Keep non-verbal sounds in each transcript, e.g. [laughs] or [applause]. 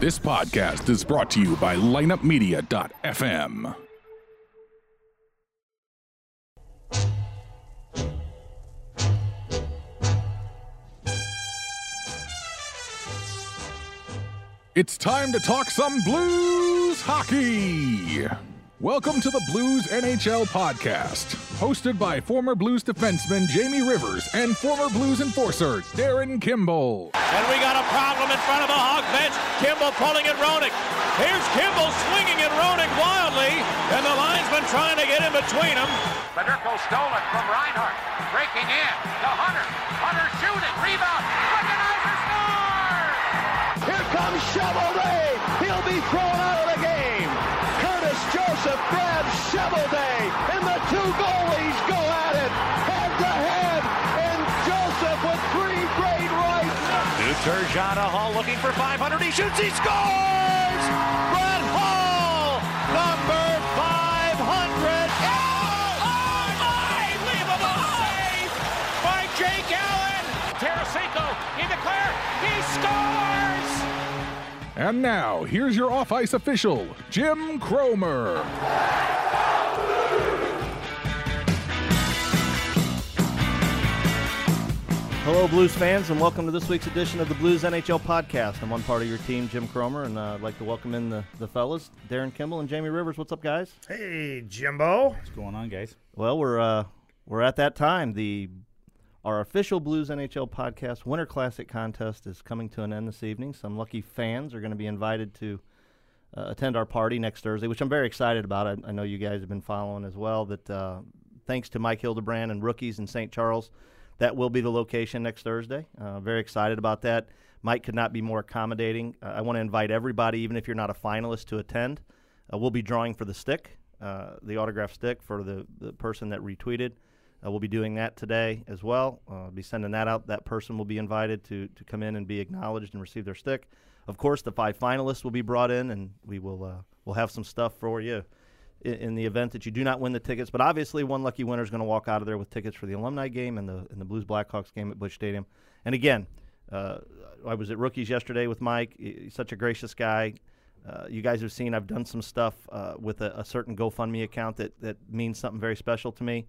This podcast is brought to you by lineupmedia.fm. It's time to talk some blues hockey. Welcome to the Blues NHL podcast, hosted by former Blues defenseman Jamie Rivers and former Blues enforcer Darin Kimble. And we got a problem in front of the Hawk bench. Kimble pulling at Roenick. Here's Kimble swinging at Roenick wildly, and the linesman trying to get in between them. Federko stole it from Reinhart. Breaking in to Hunter. Hunter shooting. Rebound. Recognizer scores! Here comes Shovelday. He'll be thrown out Joseph grabs Shovelday, and the two goalies go at it head to head. And Joseph with three great rights. New uh, Hull looking for 500. He shoots. He scores! Brett Hull, number 500. Oh, unbelievable save by Jake Allen. Tarasenko in the clear. He scores! And now, here's your off ice official, Jim Cromer. Hello, Blues fans, and welcome to this week's edition of the Blues NHL podcast. I'm one part of your team, Jim Cromer, and uh, I'd like to welcome in the, the fellas, Darin Kimble and Jamie Rivers. What's up, guys? Hey, Jimbo. What's going on, guys? Well, we're uh, we're at that time. The our official Blues NHL podcast Winter Classic contest is coming to an end this evening. Some lucky fans are going to be invited to uh, attend our party next Thursday, which I'm very excited about. I, I know you guys have been following as well. That uh, thanks to Mike Hildebrand and rookies in St. Charles, that will be the location next Thursday. Uh, very excited about that. Mike could not be more accommodating. Uh, I want to invite everybody, even if you're not a finalist, to attend. Uh, we'll be drawing for the stick, uh, the autograph stick for the, the person that retweeted. Uh, we'll be doing that today as well. Uh, be sending that out. That person will be invited to to come in and be acknowledged and receive their stick. Of course, the five finalists will be brought in, and we will uh, we'll have some stuff for you in, in the event that you do not win the tickets. But obviously, one lucky winner is going to walk out of there with tickets for the alumni game and the and the Blues Blackhawks game at Busch Stadium. And again, uh, I was at Rookies yesterday with Mike. He's such a gracious guy. Uh, you guys have seen I've done some stuff uh, with a, a certain GoFundMe account that, that means something very special to me.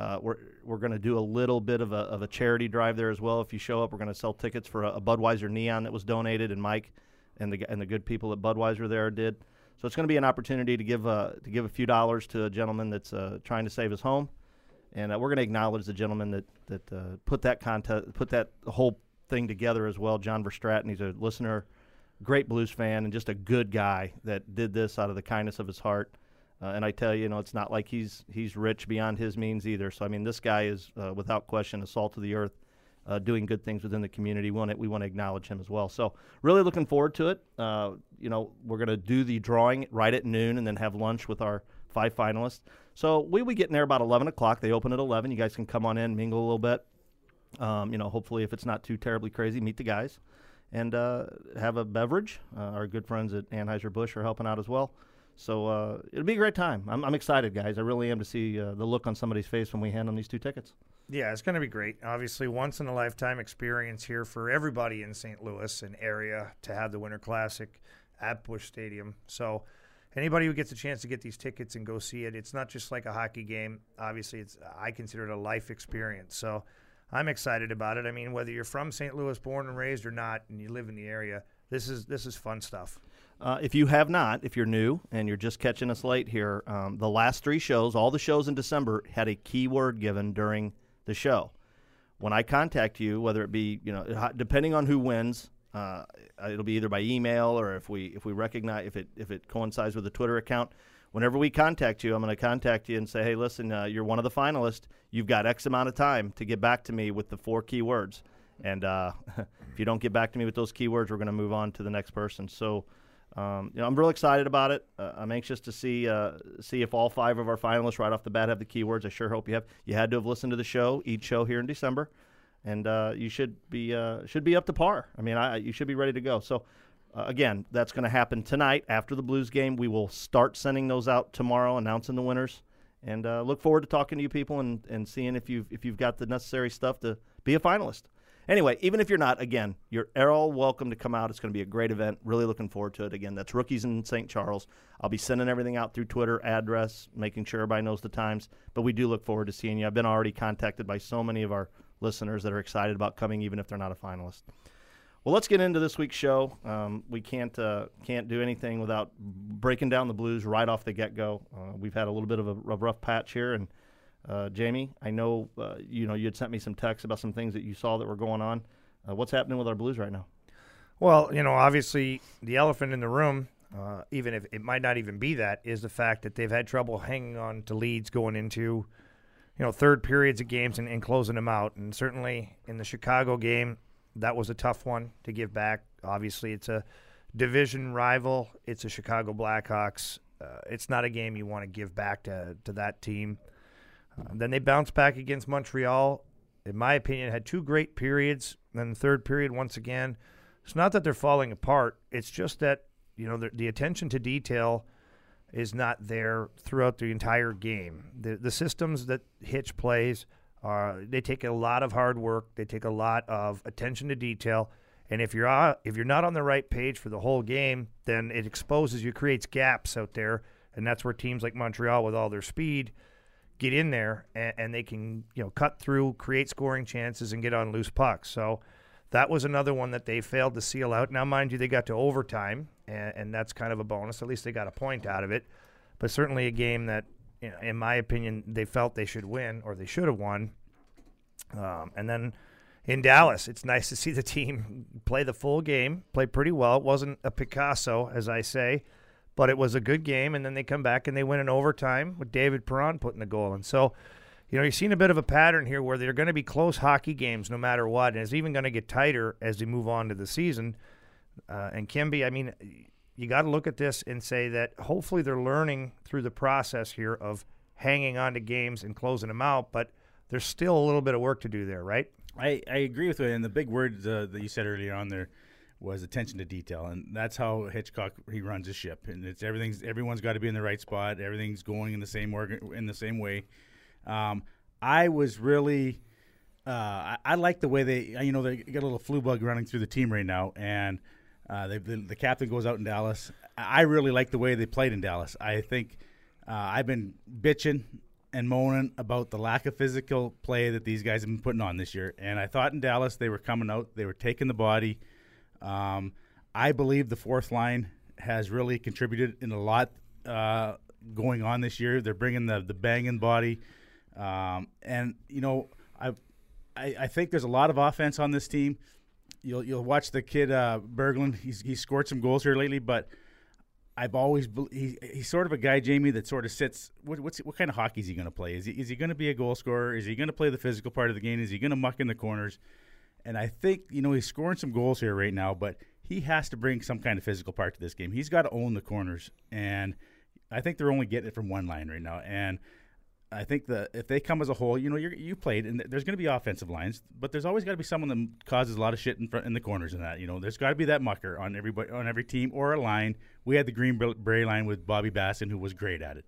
Uh, we're we're going to do a little bit of a, of a charity drive there as well. If you show up, we're going to sell tickets for a, a Budweiser neon that was donated, and Mike and the and the good people at Budweiser there did. So it's going to be an opportunity to give uh, to give a few dollars to a gentleman that's uh, trying to save his home, and uh, we're going to acknowledge the gentleman that that uh, put that contest put that whole thing together as well. John Verstraten, he's a listener, great blues fan, and just a good guy that did this out of the kindness of his heart. Uh, and I tell you, you know, it's not like he's he's rich beyond his means either. So I mean, this guy is uh, without question a salt of the earth, uh, doing good things within the community. We want to, we want to acknowledge him as well. So really looking forward to it. Uh, you know, we're to do the drawing right at noon, and then have lunch with our five finalists. So we we get in there about eleven o'clock. They open at eleven. You guys can come on in, mingle a little bit. Um, you know, hopefully, if it's not too terribly crazy, meet the guys and uh, have a beverage. Uh, our good friends at Anheuser Busch are helping out as well. So uh, it'll be a great time. I'm, I'm excited, guys. I really am to see uh, the look on somebody's face when we hand them these two tickets. Yeah, it's going to be great. Obviously, once in a lifetime experience here for everybody in St. Louis and area to have the Winter Classic at Busch Stadium. So, anybody who gets a chance to get these tickets and go see it, it's not just like a hockey game. Obviously, it's I consider it a life experience. So, I'm excited about it. I mean, whether you're from St. Louis, born and raised, or not, and you live in the area, this is this is fun stuff. Uh, if you have not, if you're new and you're just catching us late here, um, the last three shows, all the shows in December, had a keyword given during the show. When I contact you, whether it be you know depending on who wins, uh, it'll be either by email or if we if we recognize if it if it coincides with a Twitter account. Whenever we contact you, I'm going to contact you and say, hey, listen, uh, you're one of the finalists. You've got X amount of time to get back to me with the four keywords. And uh, [laughs] if you don't get back to me with those keywords, we're going to move on to the next person. So. Um, you know, I'm real excited about it. Uh, I'm anxious to see uh, see if all five of our finalists right off the bat have the keywords. I sure hope you have. You had to have listened to the show, each show here in December, and uh, you should be uh, should be up to par. I mean, I, you should be ready to go. So. Uh, again, that's going to happen tonight after the Blues game. We will start sending those out tomorrow, announcing the winners, and uh, look forward to talking to you people and, and seeing if you've if you've got the necessary stuff to be a finalist. Anyway, even if you're not, again, you're all welcome to come out. It's going to be a great event. Really looking forward to it. Again, that's Rookies in St. Charles. I'll be sending everything out through Twitter, address, making sure everybody knows the times. But we do look forward to seeing you. I've been already contacted by so many of our listeners that are excited about coming, even if they're not a finalist. Well, let's get into this week's show. Um, we can't uh, can't do anything without breaking down the Blues right off the get go. Uh, we've had a little bit of a, a rough patch here, and uh, Jamie, I know uh, you know you had sent me some texts about some things that you saw that were going on. Uh, what's happening with our Blues right now? Well, you know, obviously the elephant in the room, uh, even if it might not even be that, is the fact that they've had trouble hanging on to leads going into, you know, third periods of games and, and closing them out. And certainly in the Chicago game, that was a tough one to give back. Obviously, it's a division rival. It's a Chicago Blackhawks. Uh, it's not a game you want to give back to to that team. Then they bounced back against Montreal. In my opinion, had two great periods. Then the third period, once again, it's not that they're falling apart. It's just that you know the, the attention to detail is not there throughout the entire game. The the systems that Hitch plays uh, they take a lot of hard work. They take a lot of attention to detail. And if you're uh, if you're not on the right page for the whole game, then it exposes you, creates gaps out there, and that's where teams like Montreal, with all their speed, get in there and, and they can you know cut through, create scoring chances, and get on loose pucks. So that was another one that they failed to seal out. Now, mind you, they got to overtime, and, and that's kind of a bonus. At least they got a point out of it. But certainly a game that you know, in my opinion, they felt they should win or they should have won. Um, and then in Dallas, it's nice to see the [laughs] team play the full game, play pretty well. It wasn't a Picasso, as I say, but it was a good game. And then they come back and they win in overtime with David Perron putting the goal in. So, you know, you're seeing a bit of a pattern here where they're going to be close hockey games no matter what. And it's even going to get tighter as we move on to the season. Uh, and Kimby, I mean, you got to look at this and say that hopefully they're learning through the process here of hanging on to games and closing them out, but there's still a little bit of work to do there, right? I, I agree with you. And the big word uh, that you said earlier on there was attention to detail, and that's how Hitchcock he runs his ship. And it's everything's everyone's got to be in the right spot. Everything's going in the same organ, in the same way. Um, I was really. Uh, I, I, like the way they, you know, they got a little flu bug running through the team right now, and uh, they, the, the, captain goes out in Dallas. I really like the way they played in Dallas. I think uh, I've been bitching and moaning about the lack of physical play that these guys have been putting on this year. And I thought in Dallas they were coming out, they were taking the body. Um, I believe the fourth line has really contributed in a lot uh, going on this year. They're bringing the the banging body, um, and you know I, I I think there's a lot of offense on this team you'll you'll watch the kid uh, Berglund. He's he scored some goals here lately, but I've always he, he's sort of a guy, Jamie, that sort of sits. What, what's what kind of hockey is he going to play? Is he is he going to be a goal scorer? Is he going to play the physical part of the game? Is he going to muck in the corners? And I think you know he's scoring some goals here right now, but he has to bring some kind of physical part to this game. He's got to own the corners, and I think they're only getting it from one line right now. And I think that if they come as a whole, you know, you played, and there's going to be offensive lines, but there's always got to be someone that causes a lot of shit in front in the corners and that. You know, there's got to be that mucker on everybody on every team or a line. We had the Green Beret line with Bobby Bassen, who was great at it,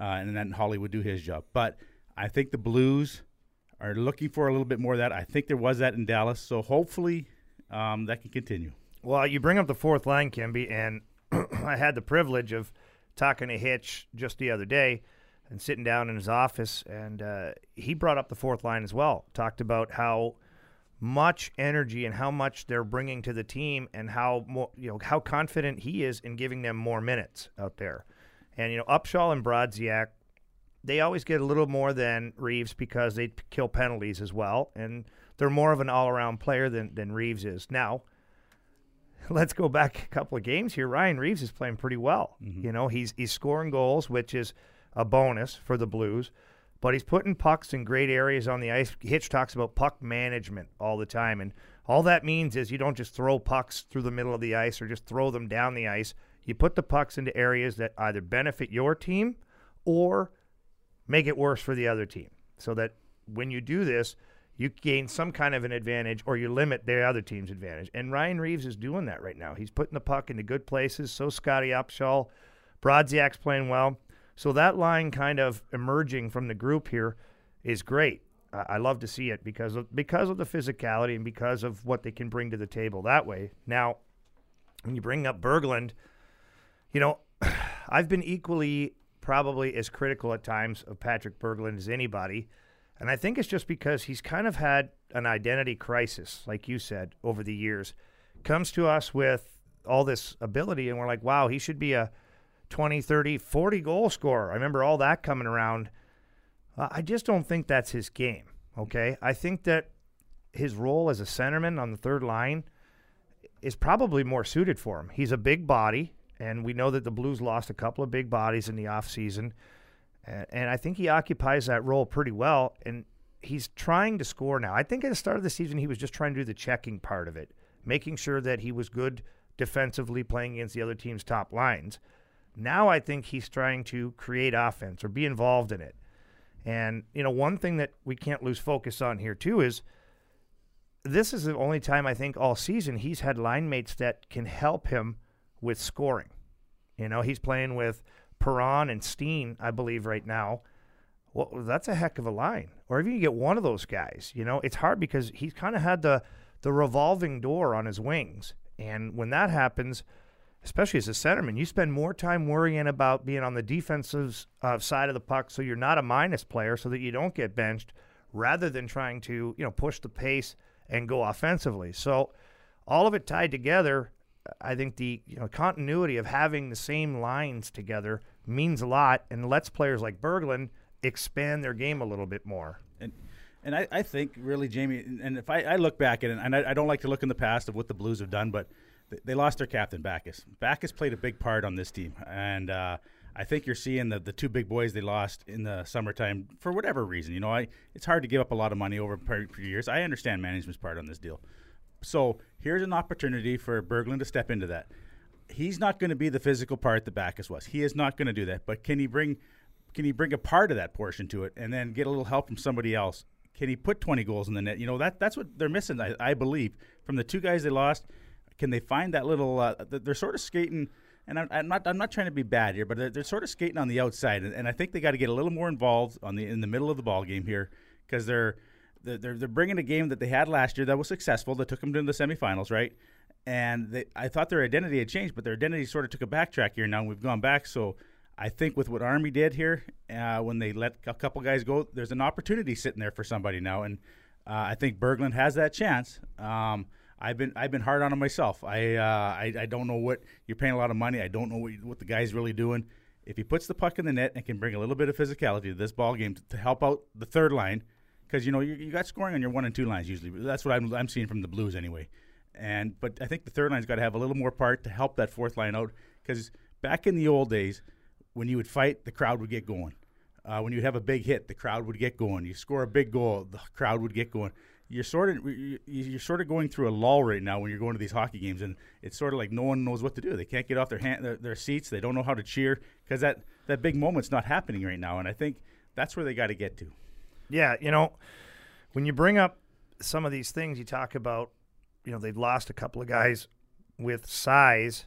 uh, and then Holly would do his job. But I think the Blues are looking for a little bit more of that. I think there was that in Dallas, so hopefully um, that can continue. Well, you bring up the fourth line, Kimby, and [clears throat] I had the privilege of talking to Hitch just the other day and sitting down in his office, and uh, he brought up the fourth line as well. Talked about how much energy and how much they're bringing to the team, and how more, you know how confident he is in giving them more minutes out there. And you know, Upshall and Brodziak, they always get a little more than Reaves because they kill penalties as well, and they're more of an all-around player than than Reaves is now [laughs] let's go back a couple of games here. Ryan Reaves is playing pretty well. Mm-hmm. You know, he's he's scoring goals, which is a bonus for the Blues. But he's putting pucks in great areas on the ice. Hitch talks about puck management all the time. And all that means is you don't just throw pucks through the middle of the ice or just throw them down the ice. You put the pucks into areas that either benefit your team or make it worse for the other team. So that when you do this, you gain some kind of an advantage or you limit the other team's advantage. And Ryan Reaves is doing that right now. He's putting the puck into good places. So Scotty Upshall. Brodziak's playing well. So that line kind of emerging from the group here is great. I, I love to see it because of because of the physicality and because of what they can bring to the table that way. Now, when you bring up Berglund, you know, [sighs] I've been equally probably as critical at times of Patrick Berglund as anybody. And I think it's just because he's kind of had an identity crisis, like you said, over the years. Comes to us with all this ability, and we're like, wow, he should be a 20, 30, 40 goal scorer. I remember all that coming around. Uh, I just don't think that's his game, okay? I think that his role as a centerman on the third line is probably more suited for him. He's a big body, and we know that the Blues lost a couple of big bodies in the offseason. And, and I think he occupies that role pretty well. And he's trying to score now. I think at the start of the season, he was just trying to do the checking part of it, making sure that he was good defensively playing against the other team's top lines. Now I think he's trying to create offense or be involved in it. And, you know, one thing that we can't lose focus on here, too, is this is the only time I think all season he's had line mates that can help him with scoring. You know, he's playing with Perron and Steen, I believe, right now. Well, that's a heck of a line. Or if you get one of those guys, you know, it's hard because he's kind of had the the revolving door on his wings. And when that happens, especially as a centerman, you spend more time worrying about being on the defensive uh, side of the puck so you're not a minus player so that you don't get benched rather than trying to, you know, push the pace and go offensively. So all of it tied together, I think the you know continuity of having the same lines together means a lot and lets players like Berglund expand their game a little bit more. And and I, I think really Jamie and if I, I look back at it and I, I, don't like to look in the past of what the Blues have done, but they, lost their captain Backes. Backes played a big part on this team, and uh, I think you're seeing the the two big boys they lost in the summertime for whatever reason. You know, I it's hard to give up a lot of money over few years. I understand management's part on this deal. So here's an opportunity for Berglund to step into that. He's not going to be the physical part that Backes was. He is not going to do that. But can he bring can he bring a part of that portion to it and then get a little help from somebody else? Can he put 20 goals in the net? You know that that's what they're missing. I, I believe from the two guys they lost. Can they find that little? Uh, they're sort of skating and I'm, I'm, not I'm not trying to be bad here, but they're, they're sort of skating on the outside, and, and I think they got to get a little more involved on the in the middle of the ball game here because they're they're they're bringing a game that they had last year that was successful that took them to the semifinals, right? And they, I thought their identity had changed, but their identity sort of took a backtrack here. Now And we've gone back, so I think with what Army did here, uh, when they let a couple guys go, there's an opportunity sitting there for somebody now, and uh, I think Berglund has that chance. Um, I've been I've been hard on him myself. I, uh, I I don't know what you're paying a lot of money. I don't know what, what the guy's really doing. If he puts the puck in the net and can bring a little bit of physicality to this ball game to, to help out the third line, because you know you, you got scoring on your one and two lines usually. That's what I'm, I'm seeing from the Blues anyway. And but I think the third line's got to have a little more part to help that fourth line out. Because back in the old days, when you would fight, the crowd would get going. Uh, when you'd have a big hit, the crowd would get going. You score a big goal, the crowd would get going. You're sort of you're sort of going through a lull right now when you're going to these hockey games, and it's sort of like no one knows what to do. They can't get off their hand, their, their seats. They don't know how to cheer because that that big moment's not happening right now. And I think that's where they got to get to. Yeah, you know, when you bring up some of these things, you talk about, you know, they've lost a couple of guys with size,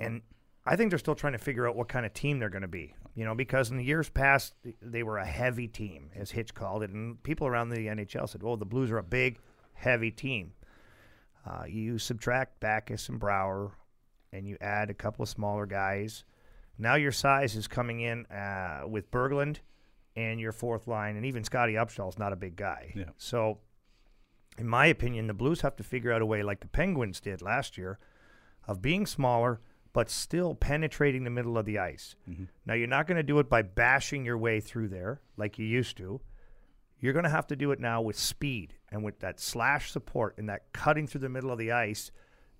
and I think they're still trying to figure out what kind of team they're going to be. You know, because in the years past, they were a heavy team, as Hitch called it, and people around the NHL said, "Oh, the Blues are a big, heavy team." Uh, you subtract Backes and Brouwer, and you add a couple of smaller guys. Now your size is coming in uh, with Berglund and your fourth line, and even Scotty Upshall is not a big guy. Yeah. So, in my opinion, the Blues have to figure out a way, like the Penguins did last year, of being smaller but still penetrating the middle of the ice. Mm-hmm. Now, you're not going to do it by bashing your way through there like you used to. You're going to have to do it now with speed and with that slash support and that cutting through the middle of the ice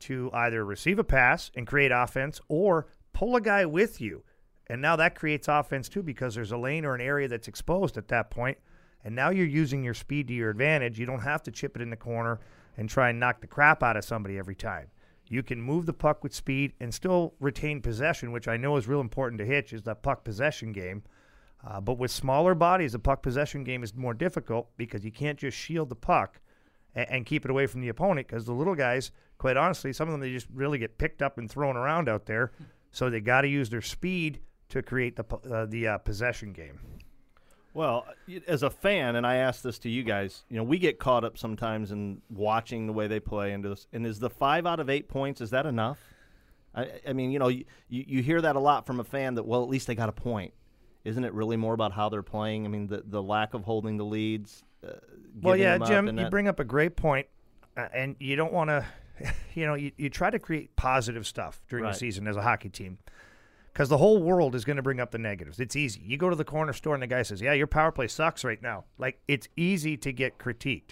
to either receive a pass and create offense or pull a guy with you and now that creates offense too because there's a lane or an area that's exposed at that point. And now you're using your speed to your advantage. You don't have to chip it in the corner and try and knock the crap out of somebody every time. You can move the puck with speed and still retain possession, which I know is real important to Hitch, is that puck possession game. Uh, but with smaller bodies, the puck possession game is more difficult because you can't just shield the puck and, and keep it away from the opponent because the little guys, quite honestly, some of them they just really get picked up and thrown around out there. So they got to use their speed to create the uh, the uh, possession game. Well, as a fan, and I ask this to you guys, you know, we get caught up sometimes in watching the way they play and this. And is the five out of eight points is that enough? I, I mean, you know, you, you hear that a lot from a fan that well, at least they got a point. Isn't it really more about how they're playing? I mean, the the lack of holding the leads. Uh, Well, yeah, Jim, you that- bring up a great point, uh, and you don't want to, [laughs] you know, you, you try to create positive stuff during Right. the season as a hockey team. Because the whole world is going to bring up the negatives. It's easy. You go to the corner store and the guy says, "Yeah, your power play sucks right now." Like it's easy to get critiqued.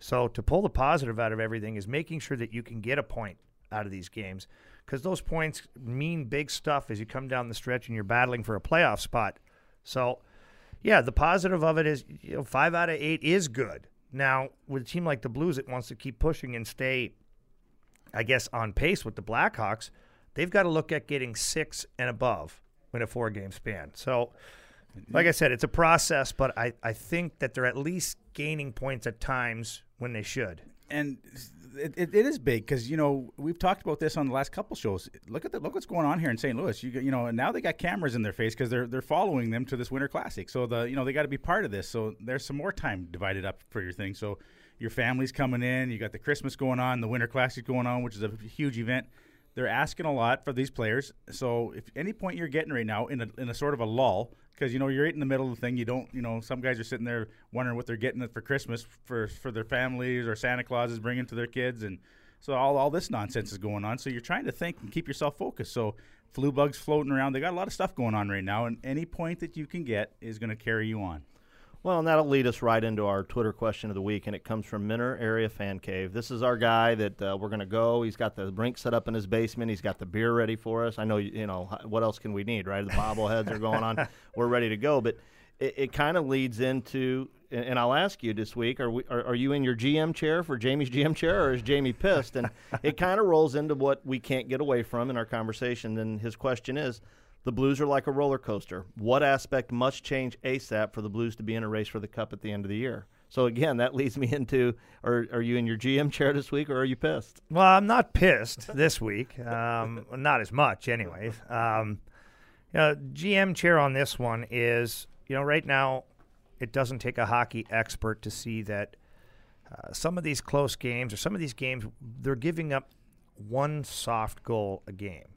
So to pull the positive out of everything is making sure that you can get a point out of these games, because those points mean big stuff as you come down the stretch and you're battling for a playoff spot. So yeah, the positive of it is you know five out of eight is good. Now with a team like the Blues it wants to keep pushing and stay, I guess, on pace with the Blackhawks, they've got to look at getting six and above in a four game span. So, like I said, it's a process, but I, I think that they're at least gaining points at times when they should. and it, it, it is big because you know we've talked about this on the last couple shows. Look at the, look what's going on here in St. Louis. You you know and now they got cameras in their face because they're they're following them to this Winter Classic. So the you know they got to be part of this. So there's some more time divided up for your thing. So your family's coming in. You got the Christmas going on, the Winter Classic going on, which is a huge event. They're asking a lot for these players. So if any point you're getting right now in a in a sort of a lull, because you know you're right in the middle of the thing. You don't, you know, some guys are sitting there wondering what they're getting for Christmas for for their families or Santa Claus is bringing to their kids, and so all all this nonsense is going on. So you're trying to think and keep yourself focused. So flu bugs floating around. They got a lot of stuff going on right now, and any point that you can get is going to carry you on. Well, and that'll lead us right into our Twitter question of the week, and it comes from Minner Area Fan Cave. This is our guy that uh, we're going to go. He's got the rink set up in his basement. He's got the beer ready for us. I know, you know, what else can we need, right? The bobbleheads are going on. [laughs] We're ready to go. But it, it kind of leads into, and and I'll ask you this week: Are we are, are you in your GM chair for Jamie's GM chair, or is Jamie pissed? And it kind of rolls into what we can't get away from in our conversation. And his question is. The Blues are like a roller coaster. What aspect must change ASAP for the Blues to be in a race for the Cup at the end of the year? So again, that leads me into: Are are you in your GM chair this week, or are you pissed? Well, I'm not pissed this week. Um, not as much, anyways. Um, you know, GM chair on this one is, you know, right now, it doesn't take a hockey expert to see that uh, some of these close games or some of these games, they're giving up one soft goal a game.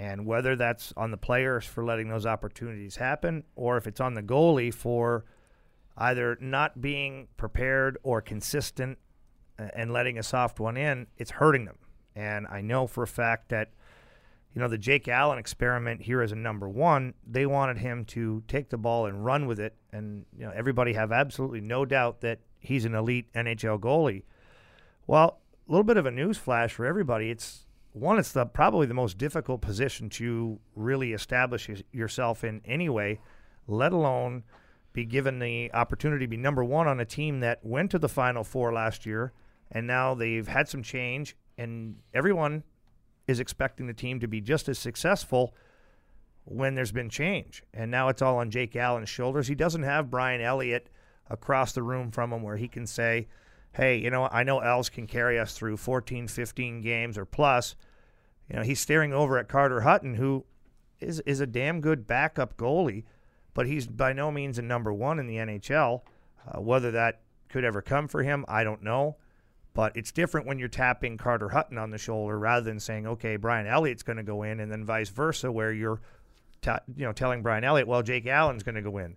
And whether that's on the players for letting those opportunities happen or if it's on the goalie for either not being prepared or consistent and letting a soft one in, it's hurting them. And I know for a fact that, you know, the Jake Allen experiment here as a number one, they wanted him to take the ball and run with it. And, you know, everybody have absolutely no doubt that he's an elite NHL goalie. Well, a little bit of a news flash for everybody. It's one, it's the probably the most difficult position to really establish yourself in anyway, let alone be given the opportunity to be number one on a team that went to the Final Four last year, and now they've had some change, and everyone is expecting the team to be just as successful when there's been change. And now it's all on Jake Allen's shoulders. He doesn't have Brian Elliott across the room from him where he can say, hey, you know, I know Els can carry us through 14, 15 games or plus. You know, he's staring over at Carter Hutton, who is is a damn good backup goalie, but he's by no means a number one in the NHL. Uh, whether that could ever come for him, I don't know. But it's different when you're tapping Carter Hutton on the shoulder rather than saying, okay, Brian Elliott's going to go in, and then vice versa, where you're, ta- you know, telling Brian Elliott, well, Jake Allen's going to go in.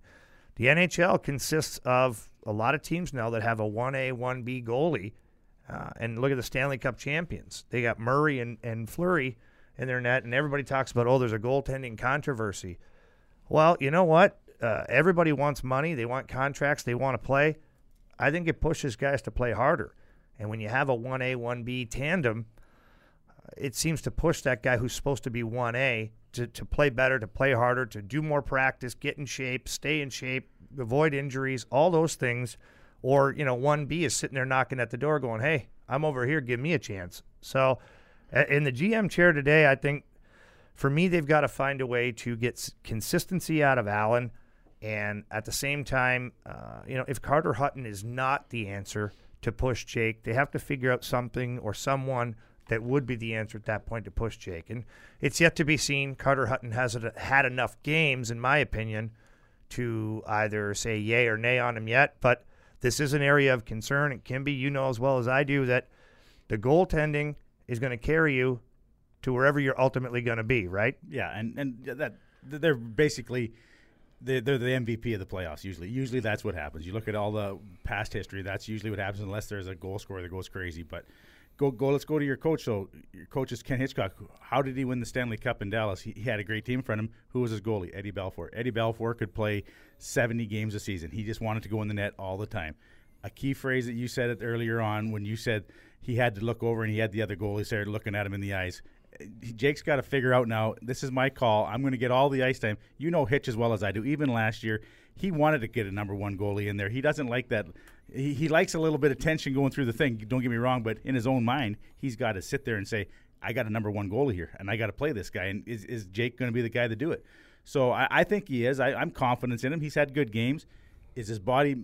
The NHL consists of a lot of teams now that have a 1A, 1B goalie. Uh, and look at the Stanley Cup champions. They got Murray and, and Fleury in their net, and everybody talks about, oh, there's a goaltending controversy. Well, you know what? Uh, everybody wants money. They want contracts. They want to play. I think it pushes guys to play harder. And when you have a 1A, 1B tandem, uh, it seems to push that guy who's supposed to be 1A to, to play better, to play harder, to do more practice, get in shape, stay in shape, avoid injuries, all those things. Or, you know, 1B is sitting there knocking at the door going, hey, I'm over here, give me a chance. So in the GM chair today, I think for me, they've got to find a way to get consistency out of Allen. And at the same time, uh, you know, if Carter Hutton is not the answer to push Jake, they have to figure out something or someone that would be the answer at that point to push Jake. And it's yet to be seen. Carter Hutton hasn't had enough games, in my opinion, to either say yay or nay on him yet, but this is an area of concern. And Kimby, you know as well as I do that the goaltending is going to carry you to wherever you're ultimately going to be, right? Yeah, and and that they're basically they're, they're the MVP of the playoffs. Usually, usually that's what happens. You look at all the past history. That's usually what happens, unless there's a goal scorer that goes crazy. But go go. Let's go to your coach. So your coach is Ken Hitchcock. How did he win the Stanley Cup in Dallas? He, he had a great team in front of him. Who was his goalie? Eddie Belfour. Eddie Belfour could play 70 games a season. He just wanted to go in the net all the time. A key phrase that you said it earlier on when you said he had to look over and he had the other goalies there looking at him in the eyes. Jake's got to figure out now. This is my call. I'm going to get all the ice time. You know Hitch as well as I do. Even last year, he wanted to get a number one goalie in there. He doesn't like that. He, he likes a little bit of tension going through the thing. Don't get me wrong, but in his own mind, he's got to sit there and say, "I got a number one goalie here, and I got to play this guy." And is, is Jake going to be the guy to do it? So I, I think he is. I, I'm confident in him. He's had good games is his body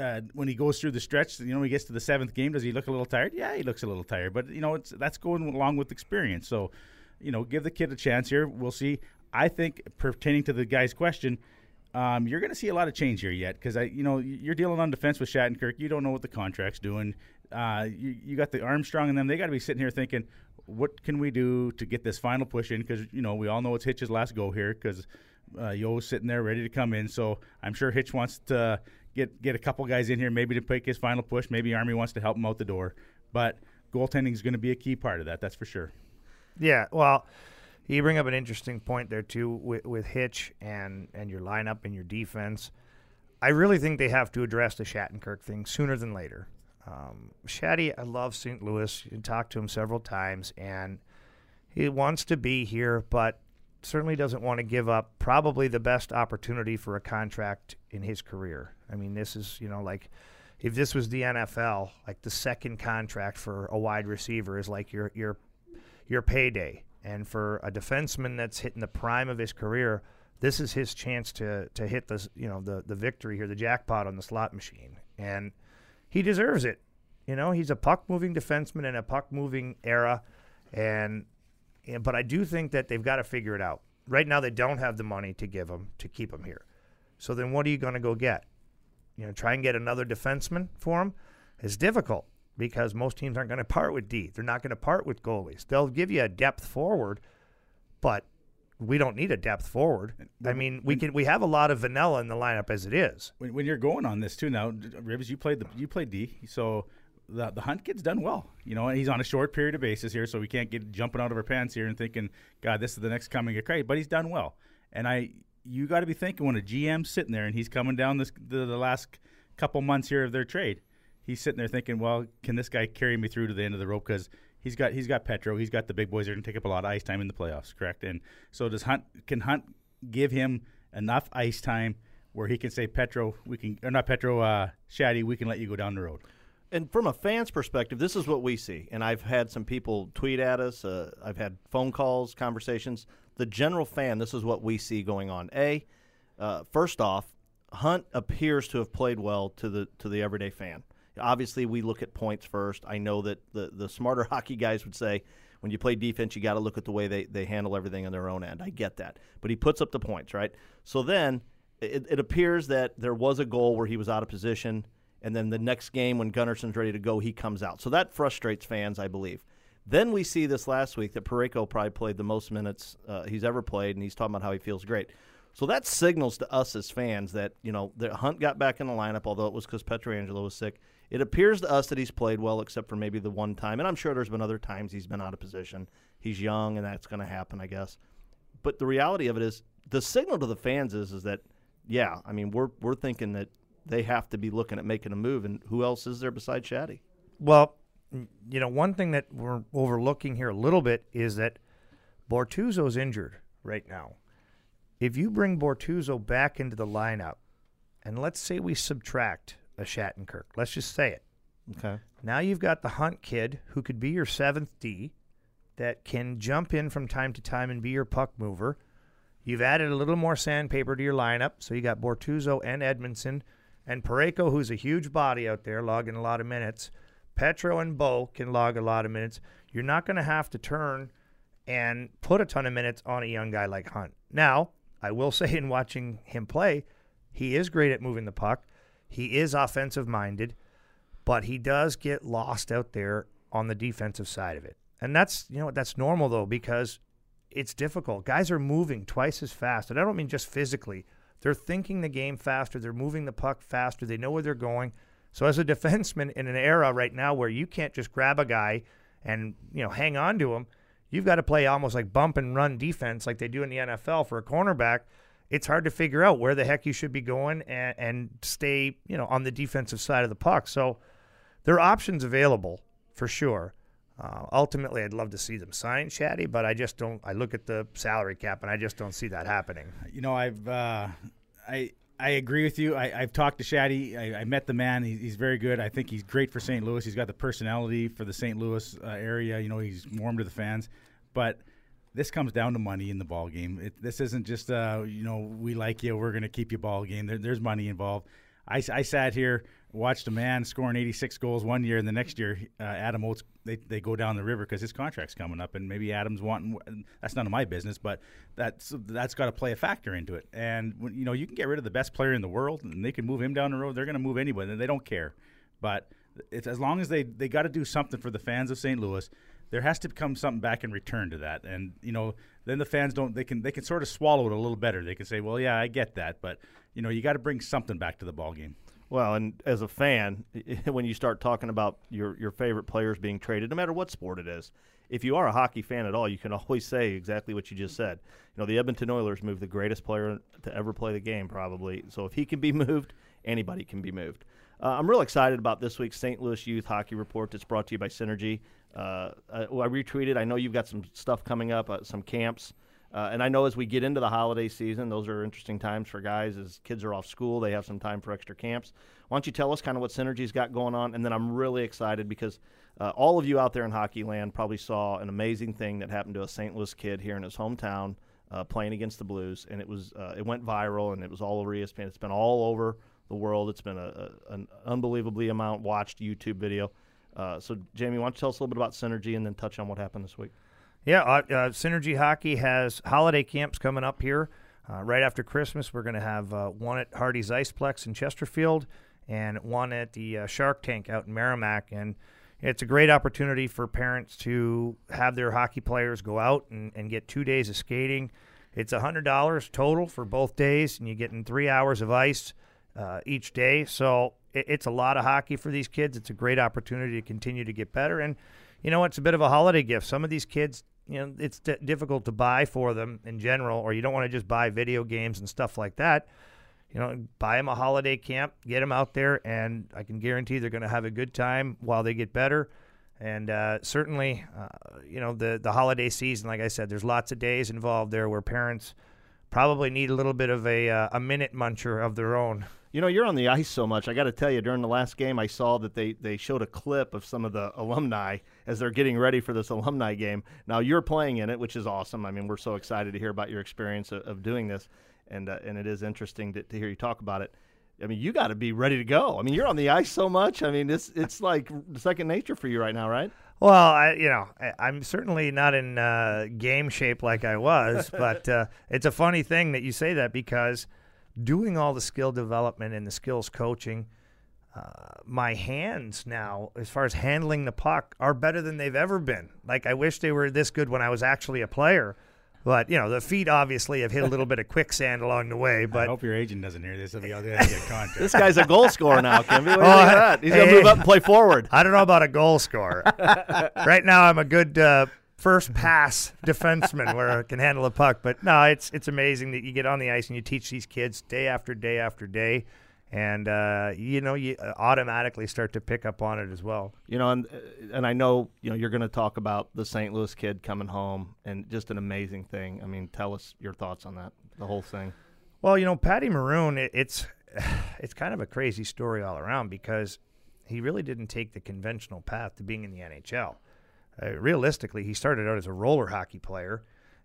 uh, when he goes through the stretch? You know, he gets to the seventh game. Does he look a little tired? Yeah, he looks a little tired, but you know, it's that's going along with experience. So, you know, give the kid a chance here. We'll see. I think pertaining to the guy's question, um, you're going to see a lot of change here yet because I, you know, you're dealing on defense with Shattenkirk. You don't know what the contract's doing. Uh, you, you got the Armstrong and them. They got to be sitting here thinking, what can we do to get this final push in? Because you know we all know it's Hitch's last go here because uh, Yeo's sitting there ready to come in. So I'm sure Hitch wants to get get a couple guys in here, maybe to pick his final push. Maybe Army wants to help him out the door. But goaltending is going to be a key part of that. That's for sure. Yeah. Well, you bring up an interesting point there too with, with Hitch and and your lineup and your defense. I really think they have to address the Shattenkirk thing sooner than later. Um, Shatty, I love St. Louis. You talked to him several times, and he wants to be here, but certainly doesn't want to give up probably the best opportunity for a contract in his career. I mean, this is, you know, like if this was the NFL, like the second contract for a wide receiver is like your your your payday. And for a defenseman that's hitting the prime of his career, this is his chance to to hit the you know the the victory here, the jackpot on the slot machine. And he deserves it. You know, he's a puck moving defenseman in a puck moving era and and, but I do think that they've got to figure it out. Right now, they don't have the money to give him to keep him here. So then, what are you going to go get? You know, try and get another defenseman for him. It's difficult because most teams aren't going to part with D. They're not going to part with goalies. They'll give you a depth forward, but we don't need a depth forward. I mean, we can we have a lot of vanilla in the lineup as it is. When, when you're going on this too now, Rivers, you played the you played D, so the, the hunt kid's done well. You know, he's on a short period of basis here, so we can't get jumping out of our pants here and thinking, God, this is the next coming of Craig. But he's done well, and I, you got to be thinking when a GM's sitting there and he's coming down this the, the last couple months here of their trade, he's sitting there thinking, well, can this guy carry me through to the end of the rope? Because he's got he's got Petro, he's got the big boys that are going to take up a lot of ice time in the playoffs, correct? And so does Hunt can Hunt give him enough ice time where he can say Petro, we can or not Petro, uh, Shaddy, we can let you go down the road and from a fan's perspective, this is what we see. And I've had some people tweet at us. Uh, I've had phone calls, conversations. The general fan, this is what we see going on. A, uh, first off, Hunt appears to have played well to the to the everyday fan. Obviously, we look at points first. I know that the the smarter [laughs] hockey guys would say when you play defense, you got to look at the way they, they handle everything on their own end. I get that, but he puts up the points, right? So then it, it appears that there was a goal where he was out of position and then the next game when Gunnarsson's ready to go, he comes out. So that frustrates fans, I believe. Then we see this last week that Parayko probably played the most minutes uh, he's ever played, and he's talking about how he feels great. So that signals to us as fans that you know the Hunt got back in the lineup, although it was because Pietrangelo was sick. It appears to us that he's played well, except for maybe the one time, and I'm sure there's been other times he's been out of position. He's young, and that's going to happen, I guess. But the reality of it is, the signal to the fans is is that, yeah, I mean, we're we're thinking that they have to be looking at making a move. And who else is there besides Shaddy? Well, you know, one thing that we're overlooking here a little bit is that Bortuzzo's injured right now. If you bring Bortuzzo back into the lineup, and let's say we subtract a Shattenkirk, let's just say it. Okay. Now you've got the Hunt kid who could be your seventh D that can jump in from time to time and be your puck mover. You've added a little more sandpaper to your lineup, so you got Bortuzzo and Edmundson and Parayko, who's a huge body out there, logging a lot of minutes. Petro and Bo can log a lot of minutes. You're not going to have to turn and put a ton of minutes on a young guy like Hunt. Now, I will [laughs] say in watching him play, He is great at moving the puck. He is offensive minded, but he does get lost out there on the defensive side of it. And that's, you know, that's normal though because it's difficult. Guys are moving twice as fast. And I don't mean just physically. They're thinking the game faster, they're moving the puck faster, they know where they're going. So as a defenseman in an era right now where you can't just grab a guy and, you know, hang on to him, you've got to play almost like bump and run defense like they do in the NFL for a cornerback. It's hard to figure out where the heck you should be going and, and stay, you know, on the defensive side of the puck. So there are options available for sure. Uh, ultimately, I'd love to see them sign Shaddy, but I just don't. I look at the salary cap and I just don't see that happening. You know, I've uh, I I agree with you. I, have talked to Shaddy. I, I, met the man. He, he's very good. I think he's great for St. Louis. He's got the personality for the St. Louis uh, area. You know, he's warm to the fans. But this comes down to money in the ball game. It, this isn't just uh, you know we like you. We're going to keep you ball game. There, there's money involved. I, I sat here watched a man scoring 86 goals one year, and the next year, uh, Adam Oates, they, they go down the river because his contract's coming up, and maybe Adam's wanting. That's none of my business, but that's that's got to play a factor into it. And you know, you can get rid of the best player in the world, and they can move him down the road. They're going to move anybody, and they don't care. But it's as long as they they got to do something for the fans of St. Louis. There has to come something back in return to that, and you know, then the fans don't. They can they can sort of swallow it a little better. They can say, "Well, yeah, I get that," but you know, you got to bring something back to the ball game. Well, and as a fan, [laughs] when you start talking about your your favorite players being traded, no matter what sport it is, if you are a hockey fan at all, you can [laughs] always say exactly what you just said. You know, the Edmonton Oilers moved the greatest player to ever play the game, probably. So if he can be [laughs] moved, anybody can be moved. Uh, I'm real excited about this week's St. Louis Youth Hockey Report that's brought to you by Synergy. Uh, I, I retweeted. I know you've got some stuff coming up, uh, some camps. Uh, and I know as we get into the holiday season, those are interesting times for guys. As kids are off school, they have some time for extra camps. Why don't you tell us kind of what Synergy's got going on? And then I'm really excited because uh, all of you out there in hockey land probably saw an amazing thing that happened to a St. Louis kid here in his hometown uh, playing against the Blues, and it was uh, it went viral and it was all over ESPN. It's been all over the world. It's been a, a an unbelievably amount watched YouTube video. Uh, so Jamie, why don't you tell us a little bit about Synergy and then touch on what happened this week? Yeah, uh, uh, Synergy Hockey has holiday camps coming up here. Uh, right after Christmas, we're going to have uh, one at Hardee's Iceplex in Chesterfield and one at the Shark Tank out in Merrimack. And it's a great opportunity for parents to have their hockey players go out and, and get two days of skating. It's $100 total for both days, and you get in three hours of ice uh, each day. So it's a lot of hockey for these kids. It's a great opportunity to continue to get better. And you know, it's a bit of a holiday gift. Some of these kids, you know, it's d- difficult to buy for them in general, or you don't want to just buy video games and stuff like that. You know, buy them a holiday camp, get them out there, and I can guarantee they're going to have a good time while they get better. And uh, certainly, uh, you know, the the holiday season, like I said, there's lots of days involved there where parents probably need a little bit of a uh, a minute muncher of their own. You know, you're on the ice so much. I got to tell you, during the last game, I saw that they, they showed a clip of some of the alumni as they're getting ready for this alumni game. Now, you're playing in it, which is awesome. I mean, we're so excited to hear about your experience of, of doing this, and uh, and it is interesting to, to hear you talk about it. I mean, you got to be ready to go. I mean, you're on the ice so much. I mean, it's it's like second nature for you right now, right? Well, I you know I, am certainly not in uh, game shape like I was, [laughs] but uh, it's a funny thing that you say that because doing all the skill development and the skills coaching, uh, my hands now, as far as handling the puck, are better than they've ever been. Like I wish they were this good when I was actually a player. But you know, the feet obviously have hit a little bit of quicksand along the way. But I hope your agent doesn't hear this. He'll be out there to get contract. this guy's a goal scorer now, Kimby. What oh, He's gonna move up and play forward. I don't know about a goal scorer. right now, I'm a good uh, first pass defenseman where I can handle a puck. But no, it's it's amazing that you get on the ice and you teach these kids day after day after day, and uh, you know you automatically start to pick up on it as well. You know, and and I know you know you're going to talk about the St. Louis kid coming home and just an amazing thing. I mean, tell us your thoughts on that, the whole thing. Well, you know, Patty Maroon, it, it's [sighs] it's kind of a crazy story all around because he really didn't take the conventional path to being in the NHL uh, realistically, he started out as a roller hockey player,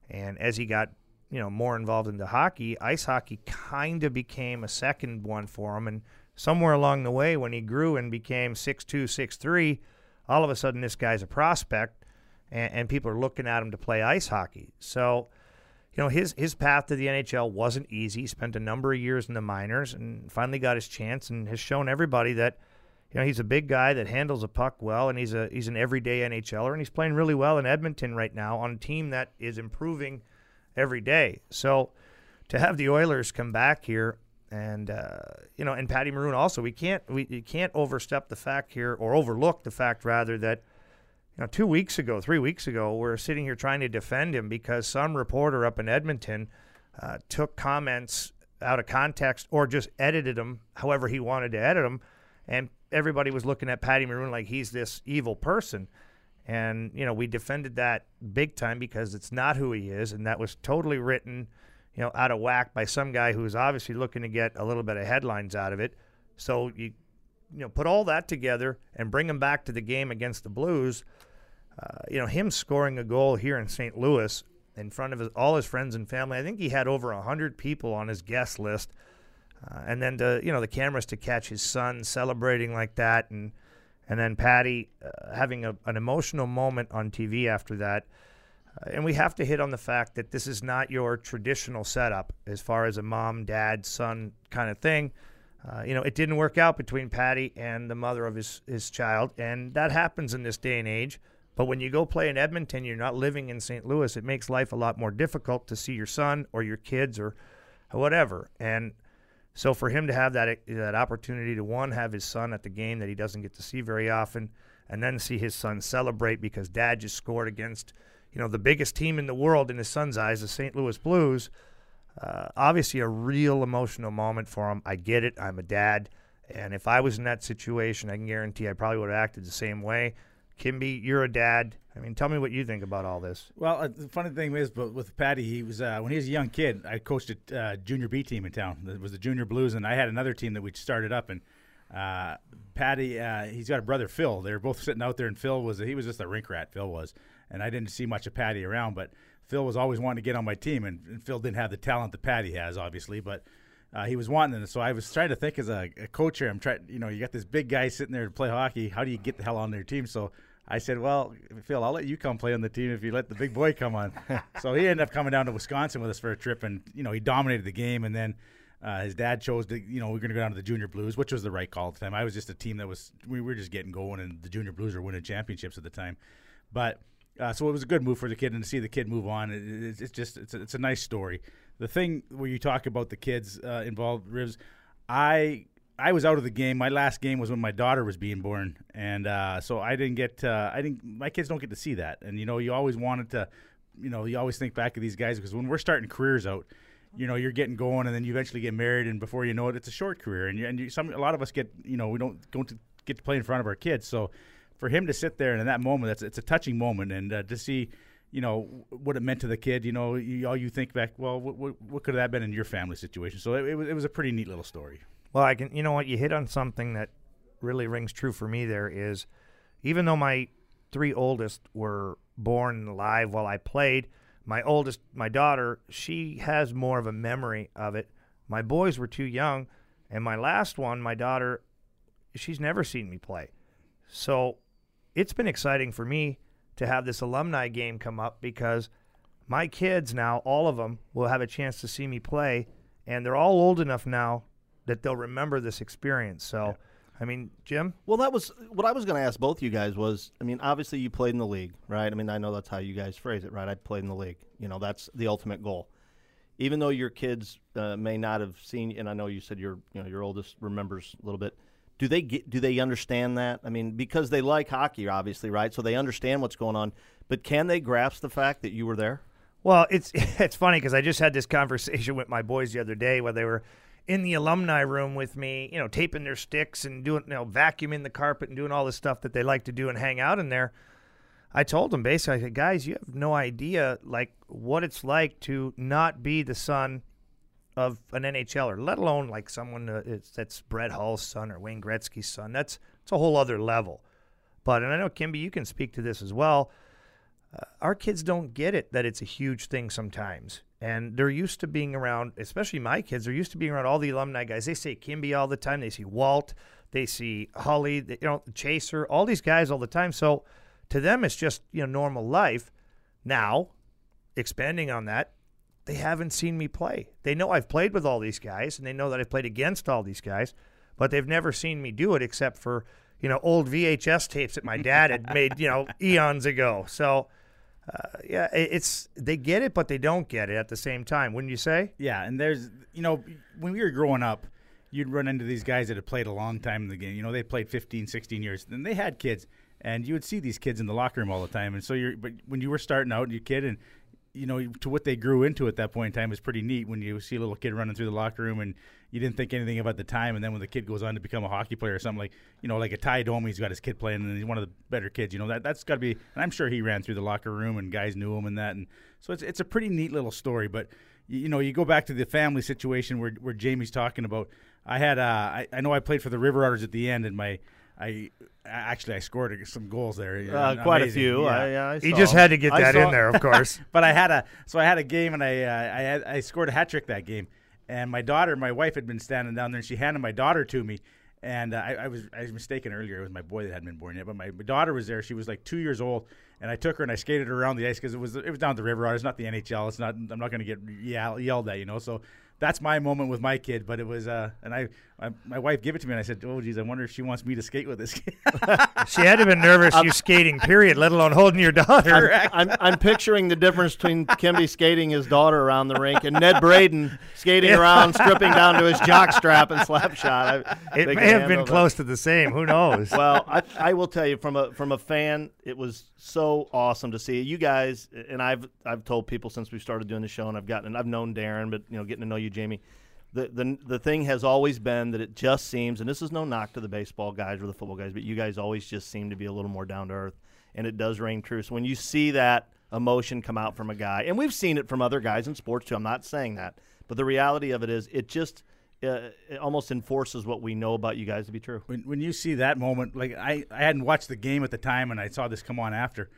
and as he got you know more involved into hockey, ice hockey kind of became a second one for him. And somewhere along the way, when he grew and became six two, six three, all of a sudden this guy's a prospect, and, and people are looking at him to play ice hockey. So you know, his his path to the NHL wasn't easy. He spent a number of years in the minors and finally got his chance and has shown everybody that you know, he's a big guy that handles a puck well, and he's a he's an everyday NHLer, and he's playing really well in Edmonton right now on a team that is improving every day. So to have the Oilers come back here, and uh, you know, and Patty Maroon also, we can't we you can't overstep the fact here or overlook the fact rather that you know two weeks ago, three weeks ago, we're sitting here trying to defend him because some reporter up in Edmonton uh, took comments out of context or just edited them however he wanted to edit them, and everybody was looking at Patty Maroon like he's this evil person. And, you know, we defended that big time because it's not who he is. And that was totally written, you know, out of whack by some guy who's obviously looking to get a little bit of headlines out of it. So you, you know, put all that together and bring him back to the game against the Blues. Uh, you know, him scoring a goal here in St. Louis in front of his, all his friends and family. I think he had over 100 people on his guest list. Uh, and then to you know the cameras to catch his son celebrating like that, and and then Patty uh, having a, an emotional moment on TV after that. Uh, and we have to hit on the fact that this is not your traditional setup as far as a mom, dad, son kind of thing. Uh, you know, it didn't work out between Patty and the mother of his, his child, and that happens in this day and age. But when you go play in Edmonton, you're not living in St. Louis. It makes life a lot more difficult to see your son or your kids or whatever. And so for him to have that that opportunity to one have his son at the game that he doesn't get to see very often, and then see his son celebrate because dad just scored against you know the biggest team in the world in his son's eyes, the St. Louis Blues. Uh, obviously, a real emotional moment for him. I get it. I'm a dad, and if I was in that situation, I can guarantee I probably would have acted the same way. Kimby, you're a dad. I mean, tell me what you think about all this. Well, uh, the funny thing is, but with Patty, he was uh, when he was a young kid. I coached a uh, junior B team in town. It was the Junior Blues, and I had another team that we started up. And uh, Patty, uh, he's got a brother Phil. They were both sitting out there, and Phil was he was just a rink rat. Phil was, and I didn't see much of Patty around, but Phil was always wanting to get on my team, and, and Phil didn't have the talent that Patty has, obviously, but. Uh, he was wanting it. So I was trying to think as a, a coach here. I'm trying, you know, you got this big guy sitting there to play hockey. How do you get the hell on their team? So I said, "Well, Phil, I'll let you come play on the team if you let the big boy come on." [laughs] so he ended up coming down to Wisconsin with us for a trip, and you know he dominated the game. And then uh, his dad chose to, you know, we are going to go down to the Junior Blues, which was the right call at the time. I was just a team that was we were just getting going, and the Junior Blues were winning championships at the time. But uh, so it was a good move for the kid, and to see the kid move on, it, it, it's just it's a, it's a nice story. The thing where you talk about the kids uh, involved, Rivs, I I was out of the game. My last game was when my daughter was being born, and uh, so I didn't get. Uh, I didn't. My kids don't get to see that, and you know, you always wanted to. You know, you always think back of these guys because when we're starting careers out, you know, you're getting going, and then you eventually get married, and before you know it, it's a short career, and you, and you, some a lot of us get. You know, we don't go to get to play in front of our kids, so for him to sit there and in that moment, that's it's a touching moment, and uh, to see you know what it meant to the kid. You know, you, all you think back, well, what, what, what could have that been in your family situation? So it, it, was, it was a pretty neat little story. Well, I can. You know what? You hit on something that really rings true for me. There is, even though my three oldest were born alive while I played, my oldest, my daughter, she has more of a memory of it. My boys were too young, and my last one, my daughter, she's never seen me play. So it's been exciting for me to have this alumni game come up because my kids now, all of them, will have a chance to see me play, and they're all old enough now that they'll remember this experience. So, yeah. I mean, Jim. Well, that was what I was going to ask both you guys. Was I mean, obviously you played in the league, right? I mean, I know that's how you guys phrase it, right? I played in the league. You know, that's the ultimate goal. Even though your kids uh, may not have seen, and I know you said your you know your oldest remembers a little bit. Do they get? Do they understand that? I mean, because they like hockey, obviously, right? So they understand what's going on. But can they grasp the fact that you were there? Well, it's [laughs] it's funny because I just had this conversation [laughs] with my boys the other day where they were in the alumni room with me, you know, taping their sticks and doing, you know, vacuuming the carpet and doing all the stuff that they like to do and hang out in there. I told them basically, I said, guys, you have no idea like what it's like to not be the son of an NHLer, let alone like someone uh, that's Brett Hull's son or Wayne Gretzky's son. That's it's a whole other level. But and I know Kimby, you can speak to this as well. Uh, our kids don't get it that it's a huge thing sometimes and they're used to being around, especially my kids. They're used to being around all the alumni guys. They see Kimby all the time. They see Walt. They see Holly. you know, Chaser. All these guys all the time. So to them, it's just you know normal life. Now, expanding on that, they haven't seen me play. They know I've played with all these guys, and they know that I've played against all these guys, but they've never seen me do it except for you know old VHS tapes that my dad had made you know [laughs] eons ago. So. Uh, yeah, it's they get it, but they don't get it at the same time. Wouldn't you say? Yeah, and there's you know when we were growing up, you'd run into these guys that had played a long time in the game. You know, they played 15, 16 years, and they had kids, and you would see these kids in the locker room all the time. And so you're, but when you were starting out, your kid, and you know, to what they grew into at that point in time is pretty neat. When you see a little kid running through the locker room, and you didn't think anything about the time, and then when the kid goes on to become a hockey player or something like, you know, like a Tie Domi's got his kid playing, and he's one of the better kids. You know, that that's got to be. And I'm sure he ran through the locker room, and guys knew him and that, and so it's it's a pretty neat little story. But you, you know, you go back to the family situation where where Jamie's talking about. I had uh, I, I know I played for the River Otters at the end, and my I actually I scored some goals there. Uh, quite a few. Yeah. I, I He just had to get that in there, of [laughs] course. but I had a so I had a game and I uh, I had, I scored a hat trick that game, and my daughter, my wife, had been standing down there, and she handed my daughter to me, and uh, I, I was I was mistaken earlier. It was my boy that hadn't been born yet, but my, my daughter was there. She was like two years old, and I took her and I skated her around the ice because it was it was down the river. It's not the NHL. It's not. I'm not going to get yell, yelled at, you know. So. That's my moment with my kid, but it was, uh, and I, I, my wife gave it to me, and I said, "Oh, geez, I wonder if she wants me to skate with this kid." [laughs] She had to have been nervous you skating, period, let alone holding your daughter. I'm, I'm picturing the difference between Kimby skating his daughter around the rink and Ned Braden skating around, stripping down to his jock strap and slap shot. I, It may have handle been that. close to the same. Who knows? Well, I, I will tell you from a from a fan, it was so awesome to see you guys. And I've I've told people since we started doing the show, and I've gotten and I've known Darin, but you know, getting to know you, Jamie. The, the the thing has always been that it just seems, and this is no knock to the baseball guys or the football guys, but you guys always just seem to be a little more down to earth, and it does ring true. So when you see that emotion come out from a guy, and we've seen it from other guys in sports too. I'm not saying that, but the reality of it is, it just uh, it almost enforces what we know about you guys to be true. when when you see that moment, like I, I hadn't watched the game at the time, and I saw this come on after.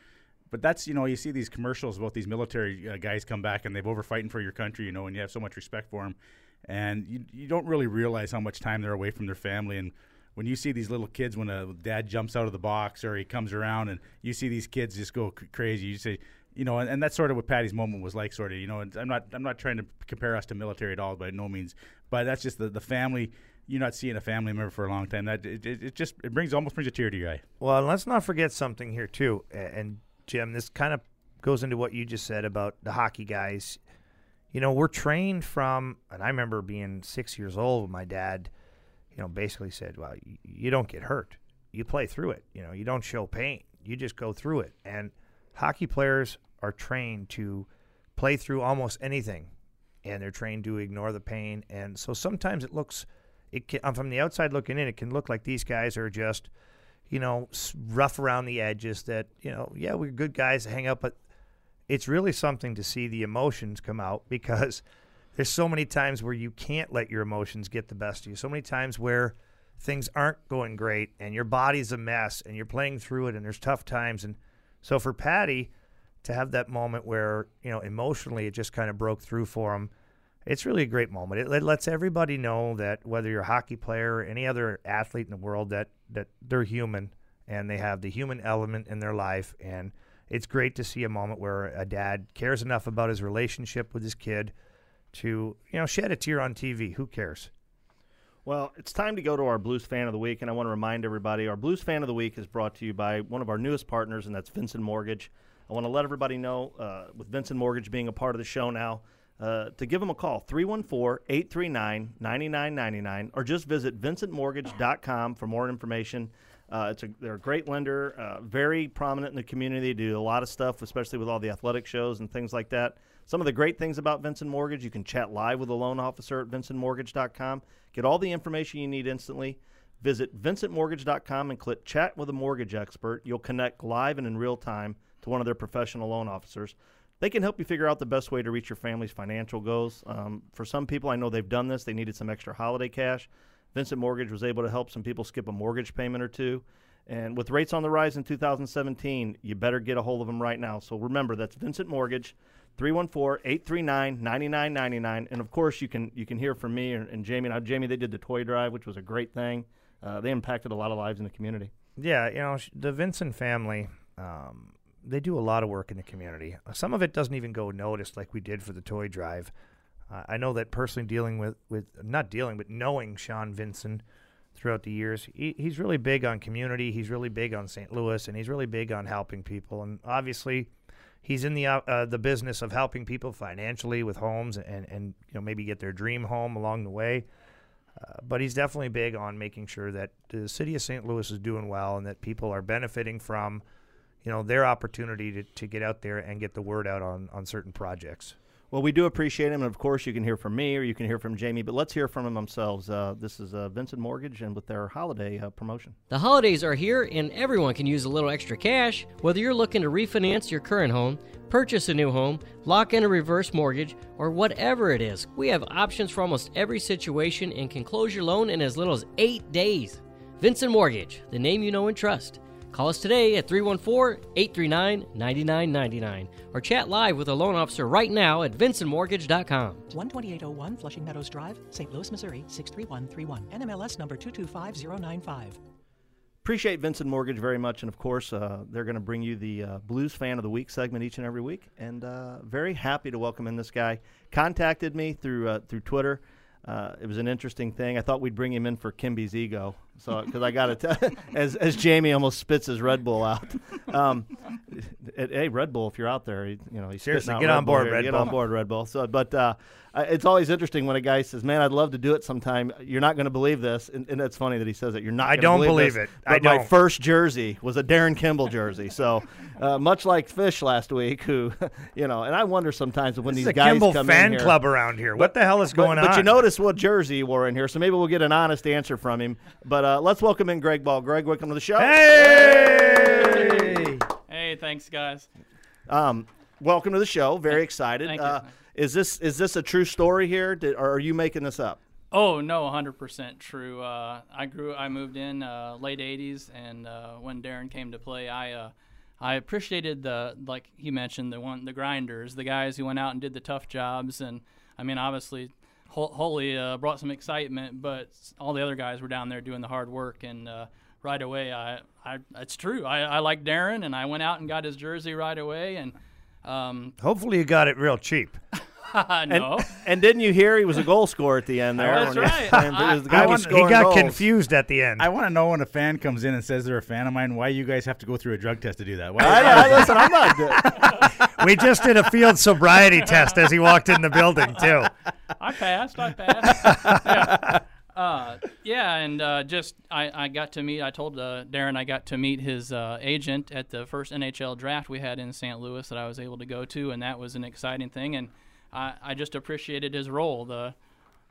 But that's you know you see these commercials about these military uh, guys come back and they've over fighting for your country, you know, and you have so much respect for them, and you you don't really realize how much time they're away from their family. And when you see these little kids, when a dad jumps out of the box or he comes around, and you see these kids just go c- crazy, you say. You know, and, and that's sort of what Patty's moment was like. Sort of, you know. And I'm not, I'm not trying to compare us to military at all, by no means. But that's just the, the family. You're not seeing a family member for a long time. That it, it, it just it brings almost brings a tear to your eye. Well, let's not forget something here too. And Jim, this kind of goes into what you just said about the hockey guys. You know, we're trained from, and I remember being six years old when my dad, you know, basically said, "Well, you, don't get hurt. You play through it. You know, you don't show pain. You just go through it." And hockey players are trained to play through almost anything, and they're trained to ignore the pain. And so sometimes it looks, it can, uh, from the outside looking in, it can look like these guys are just you know, rough around the edges that, you know, yeah, we're good guys to hang out, but it's really something to see the emotions come out [laughs] because there's so many times where you can't let your emotions get the best of you. So many times where things aren't going great and your body's a mess and you're playing through it and there's tough times. And so for Patty to have that moment where, you know, emotionally it just kind of broke through for him, it's really a great moment. It, it lets everybody know that whether you're a hockey player or any other athlete in the world, that that they're human and they have the human element in their life. And it's great to see a moment where a dad cares enough about his relationship with his kid to you know shed a tear on TV. Who cares? Well, it's time to go to our Blues Fan of the Week, and I want to remind everybody our Blues Fan of the Week is brought to you by one of our newest partners, and that's Vincent Mortgage. I want to let everybody know, uh, with Vincent Mortgage being a part of the show now, uh, to give them a call, 314 839 9999, or just visit vincentmortgage.com for more information. Uh, it's a, they're a great lender, uh, very prominent in the community. They do a lot of stuff, especially with all the athletic shows and things like that. Some of the great things about Vincent Mortgage, you can chat live with a loan officer at vincentmortgage.com. Get all the information you need instantly. Visit vincentmortgage.com and click chat with a mortgage expert. You'll connect live and in real time to one of their professional loan officers. They can help you figure out the best way to reach your family's financial goals. Um, for some people, I know they've done this. They needed some extra holiday cash. Vincent Mortgage was able to help some people skip a mortgage payment or two. And with rates on the rise in 2017, you better get a hold of them right now. So remember, that's Vincent Mortgage, 314-839-9999. And of course, you can you can hear from me and, and Jamie. Now, Jamie, they did the toy drive, which was a great thing. Uh, they impacted a lot of lives in the community. Yeah, you know the Vincent family. Um, they do a lot of work in the community. Some of it doesn't even go noticed, like we did for the toy drive. Uh, I know that personally, dealing with with not dealing, but knowing Sean Vincent throughout the years, he, he's really big on community. He's really big on St. Louis, and he's really big on helping people. And obviously, he's in the uh, uh, the business of helping people financially with homes and and you know maybe get their dream home along the way. Uh, but he's definitely big on making sure that the city of St. Louis is doing well and that people are benefiting from, you know, their opportunity to, to get out there and get the word out on, on certain projects. Well, we do appreciate him, and of course, you can hear from me or you can hear from Jamie. But let's hear from them themselves. Uh, this is uh, Vincent Mortgage, and with their holiday uh, promotion. The holidays are here, and everyone can use a little extra cash. Whether you're looking to refinance your current home, purchase a new home, lock in a reverse mortgage, or whatever it is, we have options for almost every situation and can close your loan in as little as eight days. Vincent Mortgage, the name you know and trust. Call us today at 314 839 9999 or chat live with a loan officer right now at vincentmortgage.com. 12801 Flushing Meadows Drive, St. Louis, Missouri 63131. NMLS number 225095. Appreciate Vincent Mortgage very much, and of course, uh, they're going to bring you the uh, Blues Fan of the Week segment each and every week. And uh, very happy to welcome in this guy. Contacted me through uh, through Twitter. Uh, it was an interesting thing. I thought we'd bring him in for Kimby's ego, so because I got to tell, [laughs] as as Jamie almost spits his Red Bull out. Um, [laughs] hey, Red Bull, if you're out there, you know, he's Seriously, get Red on Bull board, here. Red get on board, Red Bull. So, but uh, it's always interesting when a guy says, "Man, I'd love to do it sometime." You're not going to believe this, and, and it's funny that he says it. You're not. I don't believe, believe it. I But my don't. first jersey was a Darin Kimble jersey. So, [laughs] uh, much like Fish last week, who, you know, and I wonder sometimes when This these guys Kimble come fan in here, club around here. what the hell is going but on? But you notice what jersey he wore in here, so maybe we'll get an honest answer from him. But uh, let's welcome in Greg Ball. Greg, welcome to the show. Hey! Hey, thanks, guys. Um, welcome to the show. Very excited. thank you. uh, is this is this a true story here, Did, or are you making this up? Oh no, 100% true. Uh, I grew, I moved in uh, late 80s, and uh, when Darin came to play, I uh, I appreciated the like he mentioned the one the grinders, the guys who went out and did the tough jobs, and I mean obviously. Hol- Hully uh, brought some excitement, but all the other guys were down there doing the hard work, and uh, right away, I, I, it's true. I, I like Darin, and I went out and got his jersey right away, and um, Hopefully, you got it real cheap. [laughs] [laughs] no, And didn't you hear he was a goal scorer at the end there? That's when he- right. and the guy want- He got goals. confused at the end. I want to know when a fan comes in and says they're a fan of mine, why you guys have to go through a drug test to do that? Why, I, I, listen, I'm not. good. [laughs] we just did a field sobriety test as he walked in the building too. I passed. I passed. yeah. [laughs] Uh, yeah, and uh, just I, I got to meet. I told uh, Darin I got to meet his uh, agent at the first NHL draft we had in St. Louis that I was able to go to, and that was an exciting thing. And I, I just appreciated his role. The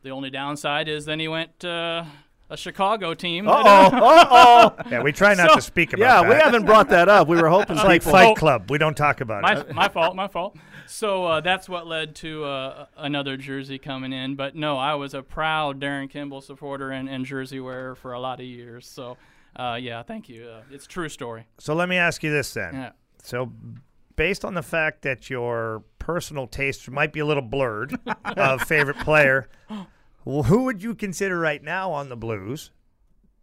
the only downside is then he went to a Chicago team. that- Uh oh. Uh [laughs] oh. Yeah, we try not So- to speak about Yeah, that. we haven't brought that up. We were hoping [laughs] It's like people. Fight Club. We don't talk about my, it. [laughs] my fault, my fault. So uh, that's what led to uh, another jersey coming in. But no, I was a proud Darin Kimble supporter and, and jersey wearer for a lot of years. So uh, yeah, thank you. Uh, it's a true story. So let me ask you this then. Yeah. So, based on the fact that your personal taste might be a little blurred of favorite player, who would you consider right now on the Blues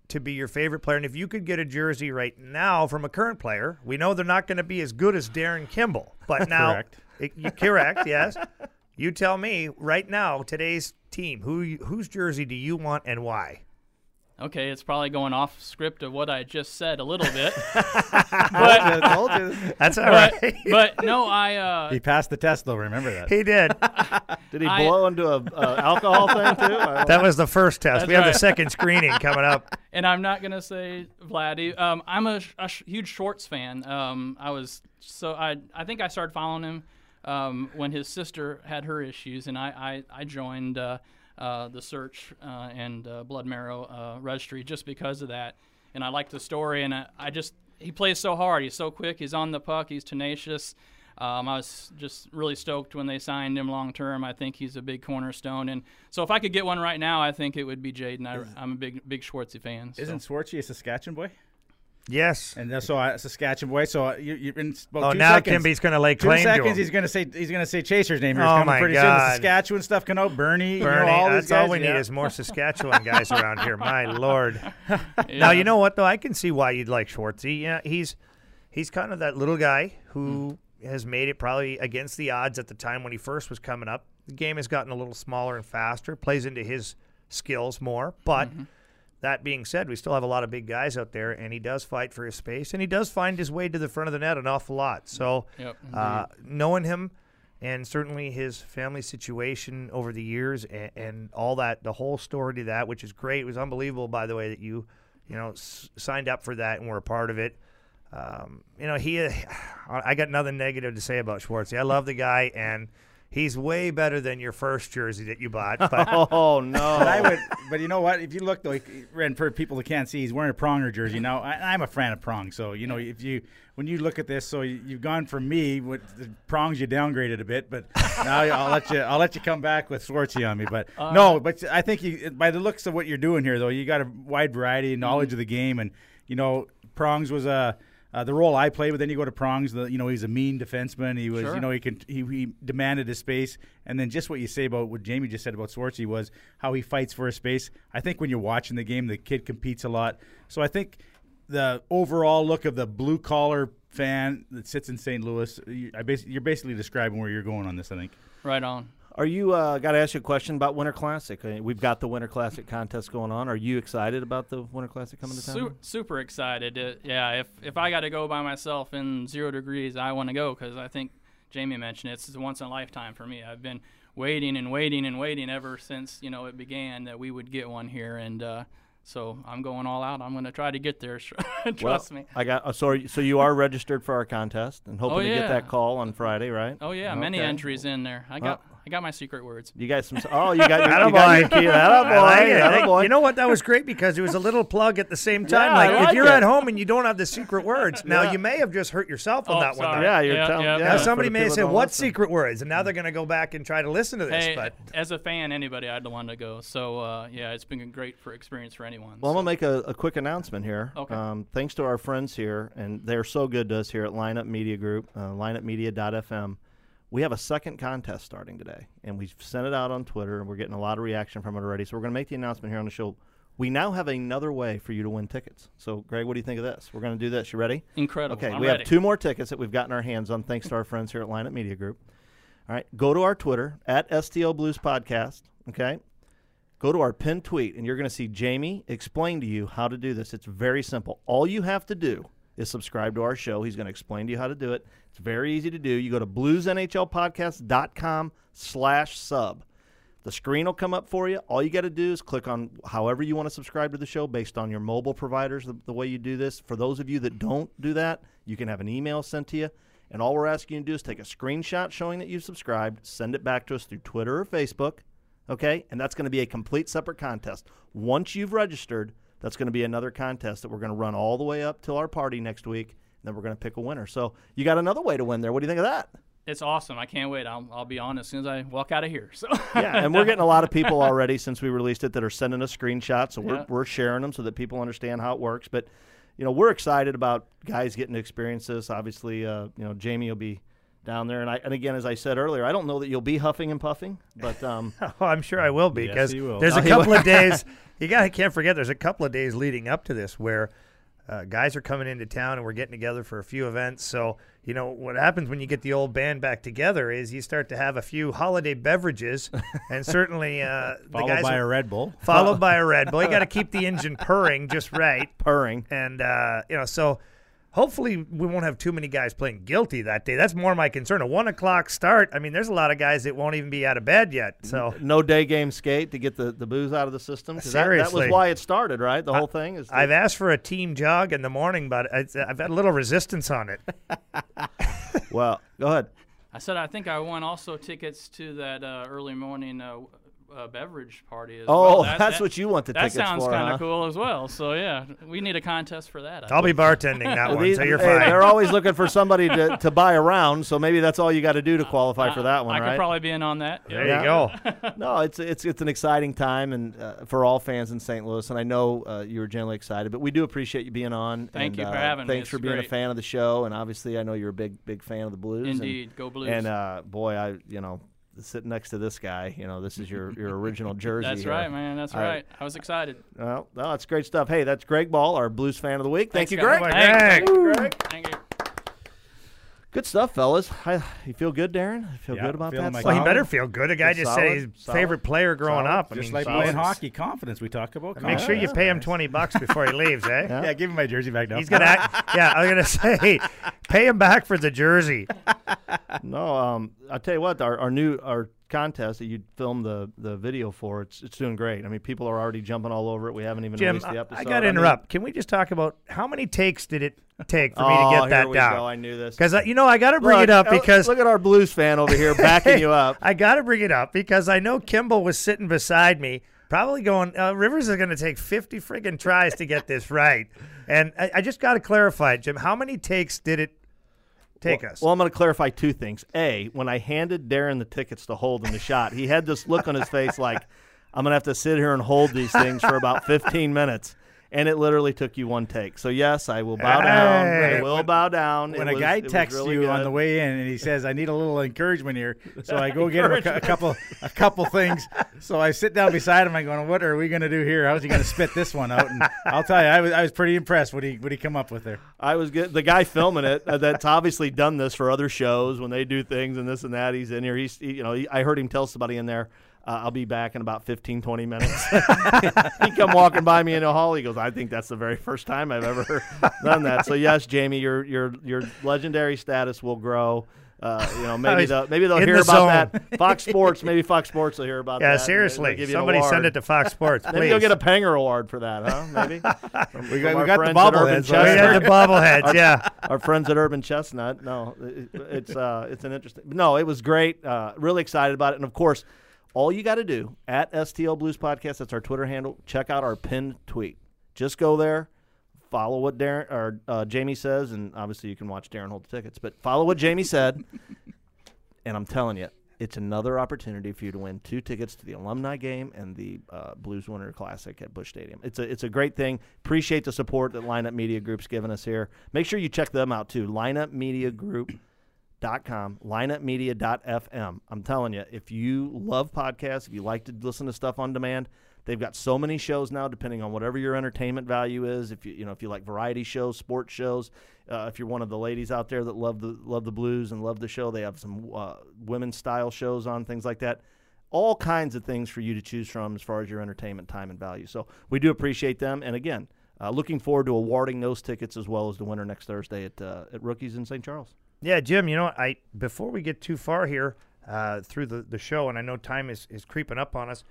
to be your favorite player? And if you could get a jersey right now from a current player, we know they're not going to be as good as Darin Kimble. But now, Correct. It- you- correct, yes. You tell me right now, today's team, who whose jersey do you want and why? Okay, it's probably going off script of what I just said a little bit. [laughs] [laughs] I told you. [laughs] That's all but, right. but no, I uh, He passed the test, though. Remember that. he did. Did he I- blow into a uh, alcohol thing too? That was the first test. That's we have the second screening coming up. and I'm not gonna say Vladdy. Um, I'm a, a huge Schwartz fan. Um, I was so I I think I started following him um, when his sister had her issues, and I I, I joined uh, uh, the search uh, and uh, blood marrow uh, registry just because of that, and I like the story, and I, I just he plays so hard. He's so quick. He's on the puck. He's tenacious. Um, I was just really stoked when they signed him long term. I think he's a big cornerstone, and so if I could get one right now, I think it would be Jaden. I'm a big big Schwartzy fan. Isn't Schwartzy a Saskatchewan boy? Yes. And that's so uh, Saskatchewan boy. So you, you're in about Oh, two now seconds. Kimby's going to lay Two claim to seconds, him. he's gonna say he's gonna say Chaser's name. Here. Oh, coming my pretty soon. The God. Saskatchewan stuff can out. Bernie, you know, Bernie, all that's guys, all we need is more [laughs] Saskatchewan guys around here. My [laughs] lord. Now you know what though? I can see why you'd like Schwartzy. Yeah, he's he's kind of that little guy who has made it probably against the odds at the time when he first was coming up. The game has gotten a little smaller and faster, plays into his skills more. But that being said, we still have a lot of big guys out there, and he does fight for his space, and he does find his way to the front of the net an awful lot. So, Yep, uh, knowing him and certainly his family situation over the years and, and all that, the whole story to that, which is great. It was unbelievable, by the way, that you, you know, s- signed up for that and were a part of it. Um, you know, he, [sighs] I got nothing negative to say about Schwartz. I love the guy, and he's way better than your first jersey that you bought. [laughs] But Oh no! But I would, but you know what? If you look, though, and for people that can't see, he's wearing a pronger jersey. Now, I, I'm a fan of prong, so you know, if you when you look at this, so you, you've gone from me with the prongs, you downgraded a bit, but now I'll let you, I'll let you come back with Schwartzy on me. But uh, no, but I think you, by the looks of what you're doing here, though, you got a wide variety and knowledge of the game, and you know, prongs was a. Uh, the role I played, but then you go to Prongs. The, you know, he's a mean defenseman. He was, Sure. you know, he can he, he demanded his space. And then just what you say about what Jamie just said about Schwartzy was how he fights for his space. I think when you're watching the game, the kid competes a lot. So I think the overall look of the blue collar fan that sits in St. Louis, you, you're basically describing where you're going on this. I think. Right on. Are you? Uh, Got to ask you a question about Winter Classic. Uh, We've got the Winter Classic contest going on. Are you excited about the Winter Classic coming to town? Su- super excited. Uh, yeah, if if I got to go by myself in zero degrees, I want to go because I think Jamie mentioned it, it's a once in a lifetime for me. I've been waiting and waiting and waiting ever since you know it began that we would get one here, and uh, so I'm going all out. I'm going to try to get there. [laughs] Trust well, me. I got. Uh, so, are you, so you are registered for our contest and hoping Oh, to get that call on Friday, right? Oh yeah, many entries in there. I got I got my secret words. You got some. Oh, you got. [laughs] your- you got your key. Attaboy, I like it. I. You know what? That was great because it was a little plug at the same time. Yeah, like, like if you're it. at home and you don't have the secret words, [laughs] now Yeah. you may have just hurt yourself on Oh, that one. sorry. though. Yeah, you're Yeah, telling. yeah. Yeah, Now for somebody may people have said, "What listen. secret words?" And now they're going to go back and try to listen to this. Hey, but as a fan, anybody I'd want to go. So uh, yeah, it's been a great for experience for anyone. Well, I'm gonna make a, a quick announcement here. Okay. Um, thanks to our friends here, and they're so good to us here at Lineup Media Group, uh, lineupmedia.fm. We have a second contest starting today, and we've sent it out on Twitter, and we're getting a lot of reaction from it already. So we're gonna make the announcement here on the show. We now have another way for you to win tickets. So, Greg, what do you think of this? We're gonna do this. You ready? Incredible. Okay, I'm we ready. have two more tickets that we've gotten our hands on thanks to our friends here at Lineup Media Group. All right, go to our Twitter at STL Blues Podcast. Okay, go to our pinned tweet, and you're going to see Jamie explain to you how to do this. It's very simple. All you have to do is subscribe to our show. He's going to explain to you how to do it. It's very easy to do. You go to bluesnhlpodcast.com slash sub. The screen will come up for you. All you got to do is click on however you want to subscribe to the show based on your mobile providers, the, the way you do this. For those of you that don't do that, you can have an email sent to you. And all we're asking you to do is take a screenshot showing that you've subscribed, send it back to us through Twitter or Facebook. Okay? And that's going to be a complete separate contest. Once you've registered, that's going to be another contest that we're going to run all the way up till our party next week. And then we're going to pick a winner. So you got another way to win there. What do you think of that? It's awesome. I can't wait. I'll, I'll be on as soon as I walk out of here. So yeah, and we're [laughs] getting a lot of people already since we released it that are sending us screenshots, so we're, Yeah. we're sharing them so that people understand how it works. But you know, we're excited about guys getting to experience this. Obviously, uh, you know, Jamie will be down there, and I and again, as I said earlier, I don't know that you'll be huffing and puffing, but um, [laughs] oh, I'm sure I will be because he will. there's a couple of [laughs] days. You got can't forget. There's a couple of days leading up to this where uh, guys are coming into town and we're getting together for a few events. So you know what happens when you get the old band back together is you start to have a few holiday beverages, [laughs] and certainly uh, the Followed guys by are- a Red Bull. followed by a Red Bull. You got to keep the engine purring just right. purring. And uh, you know, so hopefully we won't have too many guys playing guilty that day. That's more my concern. A one o'clock start. I mean, there's a lot of guys that won't even be out of bed yet. So No day game skate to get the, the booze out of the system. 'Cause that, that was why it started, right? The whole thing is. I've asked for a team jog in the morning, but it's, I've had a little resistance on it. [laughs] [laughs] well, go ahead. I said I think I won also tickets to that uh, early morning uh, w- uh, beverage party as Oh, well. That- that's that- what you want the That tickets sounds for, kind huh? of cool as well. So yeah, we need a contest for that. I I'll be bartending that [laughs] one, These- so you're hey, fine. They're always looking for [laughs] somebody to, to buy around, so maybe that's all you got to do to qualify for that one, I right? could probably be in on that. there yeah. you go. no, it's it's it's an exciting time and uh, for all fans in St. Louis, and I know uh, you were generally excited, but we do appreciate you being on. Thank and, you for uh, having me. Thanks for It's being a fan of the show, and obviously I know you're a big big fan of the Blues. and- Indeed, go Blues. And uh, boy, I you know sitting next to this guy, you know this is your [laughs] your original [laughs] jersey. That's here. right, man. That's I- right. I was excited. Well, no, that's great stuff. Hey, that's Greg Ball, our Blues fan of the week. Thank Thanks, you, guys. Greg. Thanks. Greg. Thank you. Good stuff, fellas. Hi, you feel good, Darin? You feel Yeah, good about that? my Well, he better feel good. A guy just solid, said his solid, favorite player growing solid. up. I Just mean, like solid. playing hockey, confidence we talk about. Make sure you pay him twenty bucks before he leaves, eh? Yeah, give him my jersey back now. He's gonna. Act, [laughs] yeah, I was gonna say, pay him back for the jersey. No, um, I'll tell you what, our, our new our contest that you filmed the, the video for, it's it's doing great. I mean, people are already jumping all over it. We haven't even Jim, released the I, episode. I got to mean- interrupt. Can we just talk about how many takes did it take for me [laughs] Oh, to get here that we down? go. I knew this. Because you know I got to bring Look, it up oh, because look at our Blues fan over here backing you up. [laughs] I got to bring it up because I know Kimble was sitting beside me, probably going, uh, Rivers is going to take 50 friggin' tries to get this right. And I, I just got to clarify, Jim, how many takes did it take well, us? Well, I'm going to clarify two things. A, when I handed Darin the tickets to hold in the shot, he had this look on his face like, I'm going to have to sit here and hold these things for about 15 minutes. And it literally took you one take. So, yes, I will bow down. Hey. I will bow down. when It a was- guy texts really you on the way in and he says, "I need a little encouragement here," so I go get him a, a couple, a couple things. So I sit down beside him. I'm going, "What are we going to do here? How's he going to spit this one out?" And I'll tell you, I was, I was pretty impressed what he, what he come up with there. I was good. The guy filming it uh, that's obviously done this for other shows when they do things and this and that. He's in here. He's, he, you know, he, I heard him tell somebody in there, uh, I'll be back in about 15, 20 minutes. [laughs] he come walking by me in the hall. He goes, I think that's the very first time I've ever [laughs] done that. So yes, Jamie, your your your legendary status will grow. Uh, you know, maybe [laughs] was they'll maybe they'll in hear the about zone. that. Fox Sports, maybe Fox Sports will hear about yeah, that. Yeah, seriously. Give you an Somebody send it to Fox Sports, please. Maybe you'll get a Panger Award for that, huh? Maybe. From- We from got- we got the friends bobbleheads, we yeah. Had the bobbleheads, yeah. our friends at Urban Chestnut. No, it, it's uh, it's an interesting. No, it was great. Uh, really excited about it, and of course, all you got to do at STL Blues Podcast. That's our Twitter handle. Check out our pinned tweet. Just go there, follow what Darin or uh, Jamie says, and obviously you can watch Darin hold the tickets. But follow what Jamie said, [laughs] and I'm telling you. It's another opportunity for you to win two tickets to the alumni game and the uh, Blues Winter Classic at Busch Stadium. It's a it's a great thing. Appreciate the support that Lineup Media Group's given us here. Make sure you check them out too. lineupmediagroup.com, lineupmedia.fm. I'm telling you, if you love podcasts, if you like to listen to stuff on demand, they've got so many shows now depending on whatever your entertainment value is. If you you know, if you like variety shows, sports shows, uh, if you're one of the ladies out there that love the love the blues and love the show, they have some uh, women's style shows on things like that. All kinds of things for you to choose from as far as your entertainment time and value. So we do appreciate them, and again, uh, looking forward to awarding those tickets as well as the winner next Thursday at uh, at Rookies in St. Charles. Yeah, Jim. You know, I before we get too far here uh, through the, the show, and I know time is, is creeping up on us.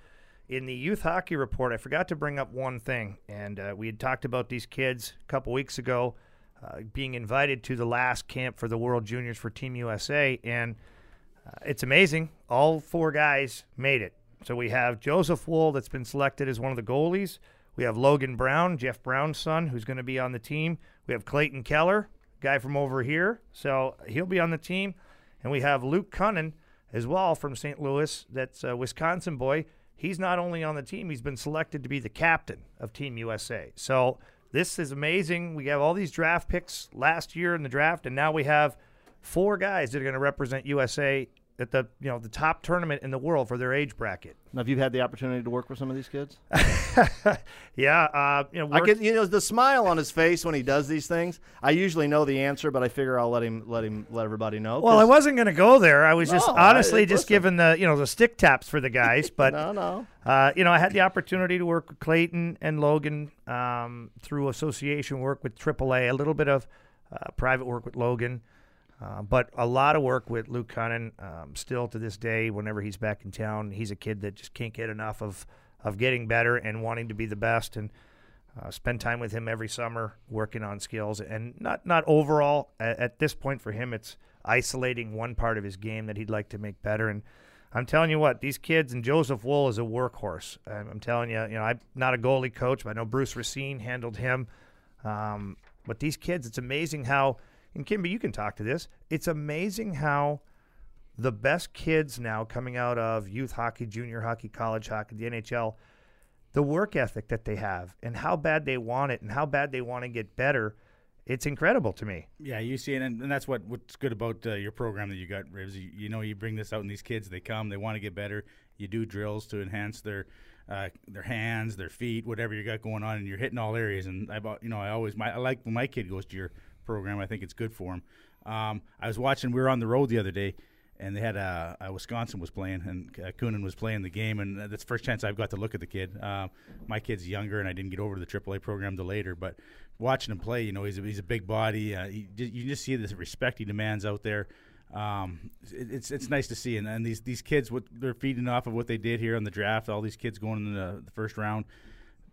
In the youth hockey report, I forgot to bring up one thing, and uh, we had talked about these kids a couple weeks ago uh, being invited to the last camp for the World Juniors for Team USA, and uh, it's amazing. All four guys made it. So we have Joseph Woll that's been selected as one of the goalies. We have Logan Brown, Jeff Brown's son, who's going to be on the team. We have Clayton Keller, guy from over here, so he'll be on the team. And we have Luke Kunin as well from St. Louis, that's a Wisconsin boy. He's not only on the team, he's been selected to be the captain of Team USA. So this is amazing. We have all these draft picks last year in the draft, and now we have four guys that are going to represent USA at the you know the top tournament in the world for their age bracket. Now, have you had the opportunity to work with some of these kids? [laughs] Yeah, uh, you know, I could, you know, the smile on his face when he does these things. I usually know the answer, but I figure I'll let him let him let everybody know. Well, I wasn't going to go there. I was just No, I- honestly just giving the you know the stick taps for the guys. [laughs] But No, no. Uh, you know, I had the opportunity to work with Clayton and Logan um, through association work with AAA, a little bit of uh, private work with Logan, uh, but a lot of work with Luke Kunin. Um, still to this day, whenever he's back in town, he's a kid that just can't get enough of of getting better and wanting to be the best and. Uh, spend time with him every summer working on skills and not not overall at, at this point for him it's isolating one part of his game that he'd like to make better and I'm telling you what these kids and Joseph Woll is a workhorse I'm, I'm telling you you know I'm not a goalie coach but I know Bruce Racine handled him um, but these kids it's amazing how and Kimby you can talk to this it's amazing how the best kids now coming out of youth hockey junior hockey college hockey the NHL the work ethic that they have and how bad they want it and how bad they want to get better, it's incredible to me. Yeah, you see and, and that's what what's good about uh, your program that you got, Rivs. You, you know, you bring this out, and these kids they come, they want to get better. You do drills to enhance their uh, their hands, their feet, whatever you got going on, and you're hitting all areas. And I, you know, I always my I like when my kid goes to your program. I think it's good for him. Um, I was watching. We were on the road the other day, and they had a, uh, Wisconsin was playing, and uh, Kunin was playing the game, and that's the first chance I've got to look at the kid. Uh, my kid's younger, and I didn't get over to the AAA program till later. But watching him play, you know, he's a, he's a big body. Uh, he, you just see the respect he demands out there. Um, it, it's it's nice to see, and, and these these kids, what they're feeding off of what they did here on the draft. All these kids going in the, the first round.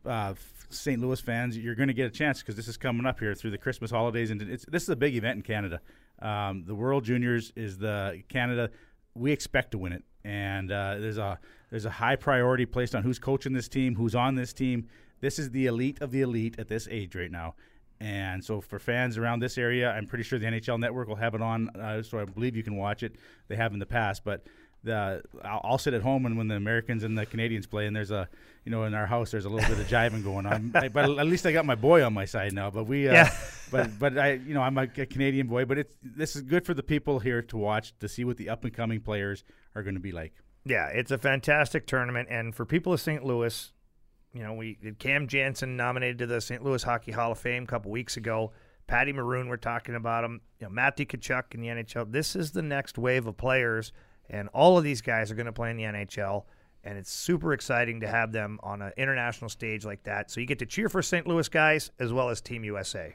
Uh, St. Louis fans, you're going to get a chance because this is coming up here through the Christmas holidays, and it's this is a big event in Canada. Um, the World Juniors is the Canada. We expect to win it, and uh, there's a there's a high priority placed on who's coaching this team, who's on this team. This is the elite of the elite at this age right now, and so for fans around this area, I'm pretty sure the NHL Network will have it on, uh, so I believe you can watch it. They have in the past, but the I'll, I'll, sit at home and when the Americans and the Canadians play, and there's a you know in our house there's a little bit of jiving going on. [laughs] I, but at least I got my boy on my side now. But we, uh, yeah. but but I you know I'm a, a, Canadian boy. But it's this is good for the people here to watch to see what the up and coming players are going to be like. Yeah, it's a fantastic tournament, and for people of St. Louis, you know we Cam Janssen nominated to the St. Louis Hockey Hall of Fame a couple weeks ago. Patty Maroon, we're talking about him. You know, Matthew Tkachuk in the NHL. This is the next wave of players and all of these guys are going to play in the NHL. And it's super exciting to have them on an international stage like that. So you get to cheer for St. Louis guys as well as Team USA.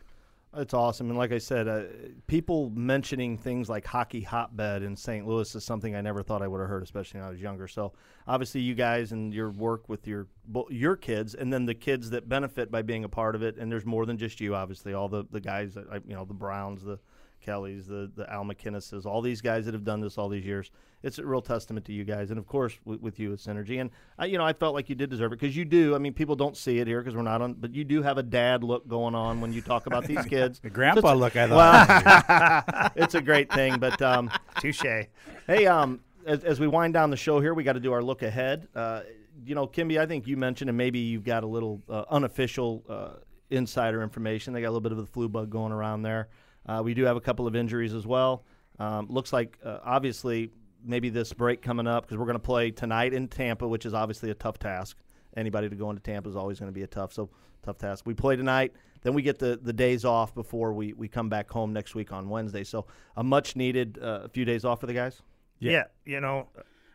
It's awesome, and like I said, uh, people mentioning things like hockey hotbed in St. Louis is something I never thought I would have heard, especially when I was younger. So obviously, you guys and your work with your your kids, and then the kids that benefit by being a part of it. And there's more than just you, obviously. All the the guys, that, you know, the Browns, the Kellys, the the Al MacInneses, all these guys that have done this all these years. It's a real testament to you guys, and of course with, with you, it's Synergy. And I, you know, I felt like you did deserve it because you do. I mean, people don't see it here because we're not on, but you do have a dad look going on when you talk about these [laughs] kids. the grandpa so look, I thought. Well, [laughs] it's a great thing, but um, [laughs] touche. Hey, um, as, as we wind down the show here, we got to do our look ahead. Uh, you know, Kimby, I think you mentioned, and maybe you've got a little uh, unofficial uh, insider information. They got a little bit of the flu bug going around there. Uh, we do have a couple of injuries as well. Um, looks like uh, obviously maybe this break coming up because we're going to play tonight in Tampa, which is obviously a tough task. Anybody to go into Tampa is always going to be a tough so tough task. We play tonight, then we get the, the days off before we, we come back home next week on Wednesday. So a much needed uh, few days off for the guys. Yeah, yeah you know.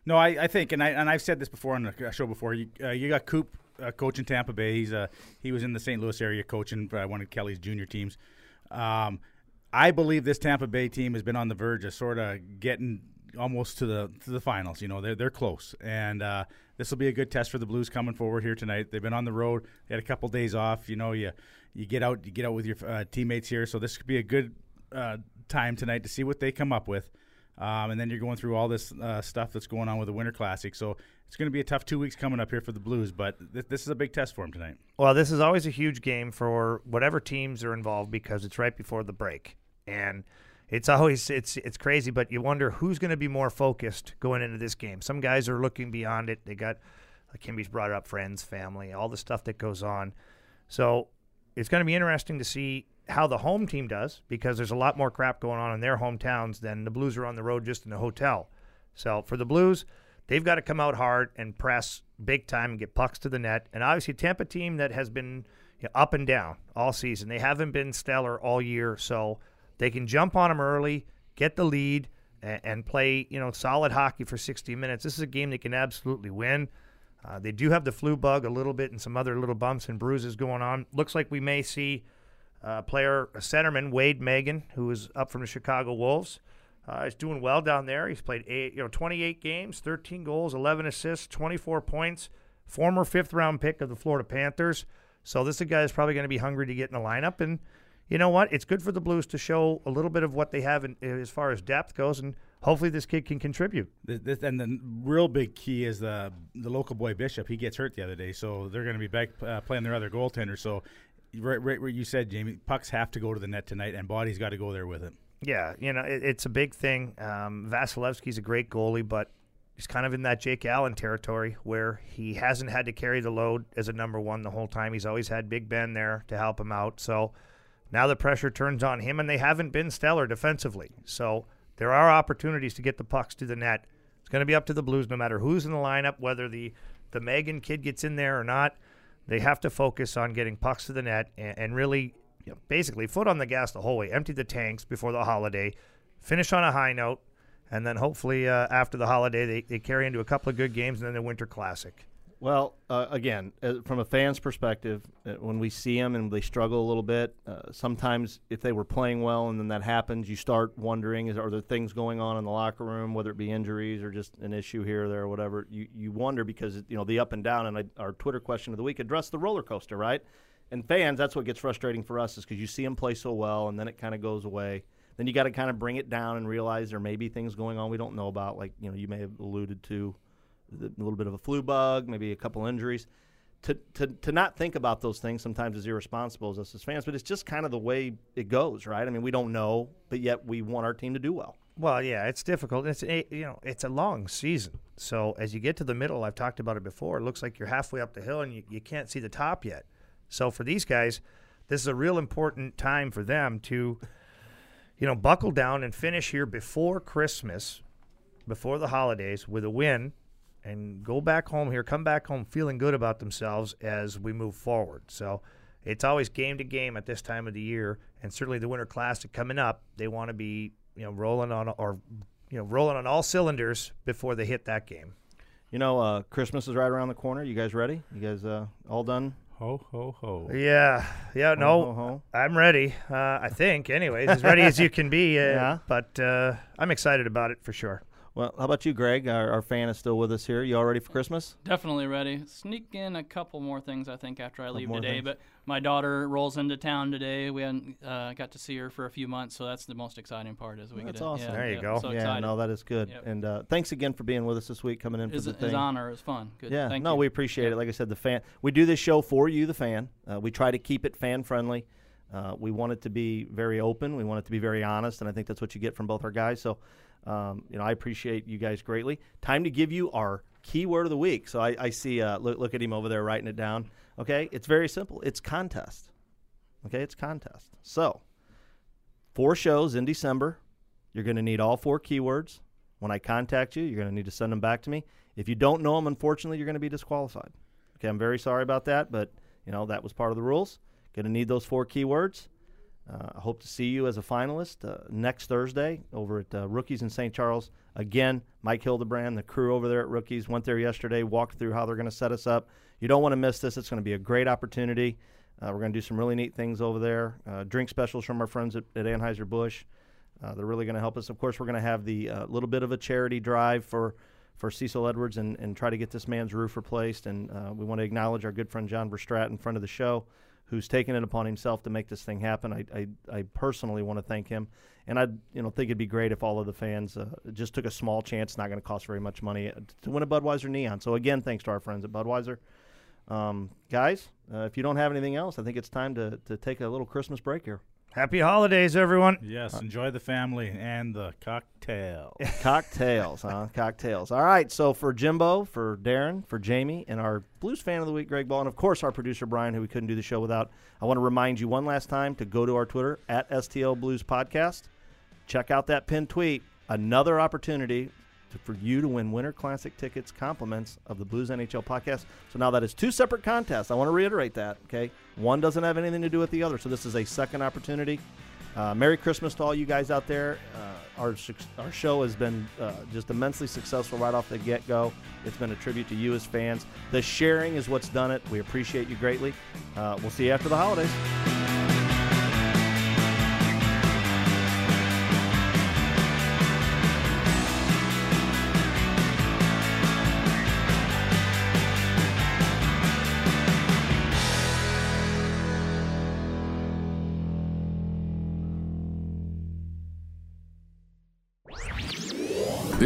No, I, I think, and I and I've said this before on the show before. You uh, you got Coop uh, coaching Tampa Bay. He's uh, he was in the St. Louis area coaching uh, one of Kelly's junior teams. Um, I believe this Tampa Bay team has been on the verge of sort of getting almost to the to the finals. You know, they're they're close, and uh, this will be a good test for the Blues coming forward here tonight. They've been on the road; they had a couple days off. You know, you you get out you get out with your uh, teammates here, so this could be a good uh, time tonight to see what they come up with. Um, and then you're going through all this uh, stuff that's going on with the Winter Classic, so it's going to be a tough two weeks coming up here for the Blues. But th- this is a big test for them tonight. Well, this is always a huge game for whatever teams are involved because it's right before the break, and it's always it's it's crazy. But you wonder who's going to be more focused going into this game. Some guys are looking beyond it. They got like Kimby's brought up friends, family, all the stuff that goes on. So it's going to be interesting to see how the home team does because there's a lot more crap going on in their hometowns than the Blues are on the road just in a hotel. So for the Blues, they've got to come out hard and press big time and get pucks to the net. And obviously, Tampa team that has been you know, up and down all season. They haven't been stellar all year, so they can jump on them early, get the lead, and, and play you know solid hockey for 60 minutes. This is a game they can absolutely win. Uh, they do have the flu bug a little bit and some other little bumps and bruises going on. Looks like we may see uh, player, a centerman, Wade Megan, who is up from the Chicago Wolves. Uh, he's doing well down there. He's played eight, you know, 28 games, 13 goals, 11 assists, 24 points. Former fifth round pick of the Florida Panthers. So this is a guy that's probably going to be hungry to get in the lineup. And you know what? It's good for the Blues to show a little bit of what they have in, as far as depth goes, and hopefully this kid can contribute. This, this, and the real big key is the the local boy Bishop. He gets hurt the other day, so they're going to be back uh, playing their other goaltender. So right, right where you said, Jamie, pucks have to go to the net tonight, and Body's got to go there with it. Yeah, you know it, it's a big thing. Um, Vasilevskiy's a great goalie, but he's kind of in that Jake Allen territory where he hasn't had to carry the load as a number one the whole time. He's always had Big Ben there to help him out. So now the pressure turns on him, and they haven't been stellar defensively. So there are opportunities to get the pucks to the net. It's going to be up to the Blues, no matter who's in the lineup, whether the the Megan kid gets in there or not. They have to focus on getting pucks to the net and, and really you know, basically foot on the gas the whole way, empty the tanks before the holiday, finish on a high note, and then hopefully uh, after the holiday they, they carry into a couple of good games and then the Winter Classic. Well, uh, again, uh, from a fan's perspective, uh, when we see them and they struggle a little bit, uh, sometimes if they were playing well and then that happens, you start wondering: is are there things going on in the locker room, whether it be injuries or just an issue here or there or whatever? You you wonder because you know the up and down. And I, our Twitter question of the week addressed the roller coaster, right? And fans, that's what gets frustrating for us is because you see them play so well and then it kind of goes away. Then you got to kind of bring it down and realize there may be things going on we don't know about, like you know you may have alluded to a little bit of a flu bug, maybe a couple injuries. To, to, to not think about those things sometimes is irresponsible as us as fans, but it's just kind of the way it goes, right? I mean, we don't know, but yet we want our team to do well. Well, yeah, it's difficult. It's a, you know, it's a long season. So as you get to the middle, I've talked about it before. It looks like you're halfway up the hill and you, you can't see the top yet. So for these guys, this is a real important time for them to, you know, buckle down and finish here before Christmas, before the holidays, with a win and go back home here, come back home feeling good about themselves as we move forward. So it's always game to game at this time of the year, and certainly the Winter Classic coming up. They want to be you know rolling on or you know rolling on all cylinders before they hit that game. You know, uh, Christmas is right around the corner. You guys ready? You guys uh, all done? Ho ho ho. Yeah, yeah. Ho, no, ho, ho. I'm ready. Uh, I think, anyways, as ready as you can be. Uh, [laughs] Yeah. But uh, I'm excited about it for sure. Well, how about you, Greg? Our, our fan is still with us here. You all ready for Christmas? Definitely ready. Sneak in a couple more things, I think, after I leave today. things. But my daughter rolls into town today. We hadn't uh, got to see her for a few months, so that's the most exciting part. Is we That's get to, awesome. yeah, There you yeah, go. So yeah, excited. no, that is good. Yep. And uh, thanks again for being with us this week, coming in His, for the his thing. honor It's fun. Good. Yeah, Thank no, you. we appreciate Yep. it. Like I said, the fan. We do this show for you, the fan. Uh, we try to keep it fan friendly. Uh, we want it to be very open. We want it to be very honest, and I think that's what you get from both our guys. So, um, you know, I appreciate you guys greatly. Time to give you our keyword of the week. So I, I see. Uh, look, look at him over there writing it down. Okay, it's very simple. It's contest. Okay, it's contest. So, four shows in December. You're going to need all four keywords. When I contact you, you're going to need to send them back to me. If you don't know them, unfortunately, you're going to be disqualified. Okay, I'm very sorry about that, but you know that was part of the rules. Going to need those four keywords. Uh, I hope to see you as a finalist uh, next Thursday over at uh, Rookies in St. Charles. Again, Mike Hildebrand, the crew over there at Rookies, went there yesterday, walked through how they're going to set us up. You don't want to miss this. It's going to be a great opportunity. We're going to do some really neat things over there. Drink specials from our friends at, at Anheuser-Busch. Uh, they're really going to help us. Of course, we're going to have the uh, little bit of a charity drive for for Cecil Edwards and, and try to get this man's roof replaced. And uh, we want to acknowledge our good friend John Verstrat in front of the show, who's taken it upon himself to make this thing happen. I, I, I personally want to thank him, and I you know think it'd be great if all of the fans uh, just took a small chance. Not going to cost very much money uh, to win a Budweiser Neon. So again, thanks to our friends at Budweiser. Um, guys, uh, if you don't have anything else, I think it's time to, to take a little Christmas break here. Happy holidays, everyone. Yes, uh, enjoy the family and the cocktail. [laughs] Cocktails, huh? Cocktails. All right. So for Jimbo, for Darin, for Jamie, and our Blues fan of the week, Greg Ball, and of course our producer Brian, who we couldn't do the show without. I want to remind you one last time to go to our Twitter at STL Blues Podcast. Check out that pinned tweet. Another opportunity to, for you to win Winter Classic tickets, compliments of the Blues NHL podcast. So now that is two separate contests. I want to reiterate that. Okay, one doesn't have anything to do with the other. So this is a second opportunity. Uh, Merry Christmas to all you guys out there. Uh, our our show has been uh, just immensely successful right off the get go. It's been a tribute to you as fans. The sharing is what's done it. We appreciate you greatly. Uh, we'll see you after the holidays.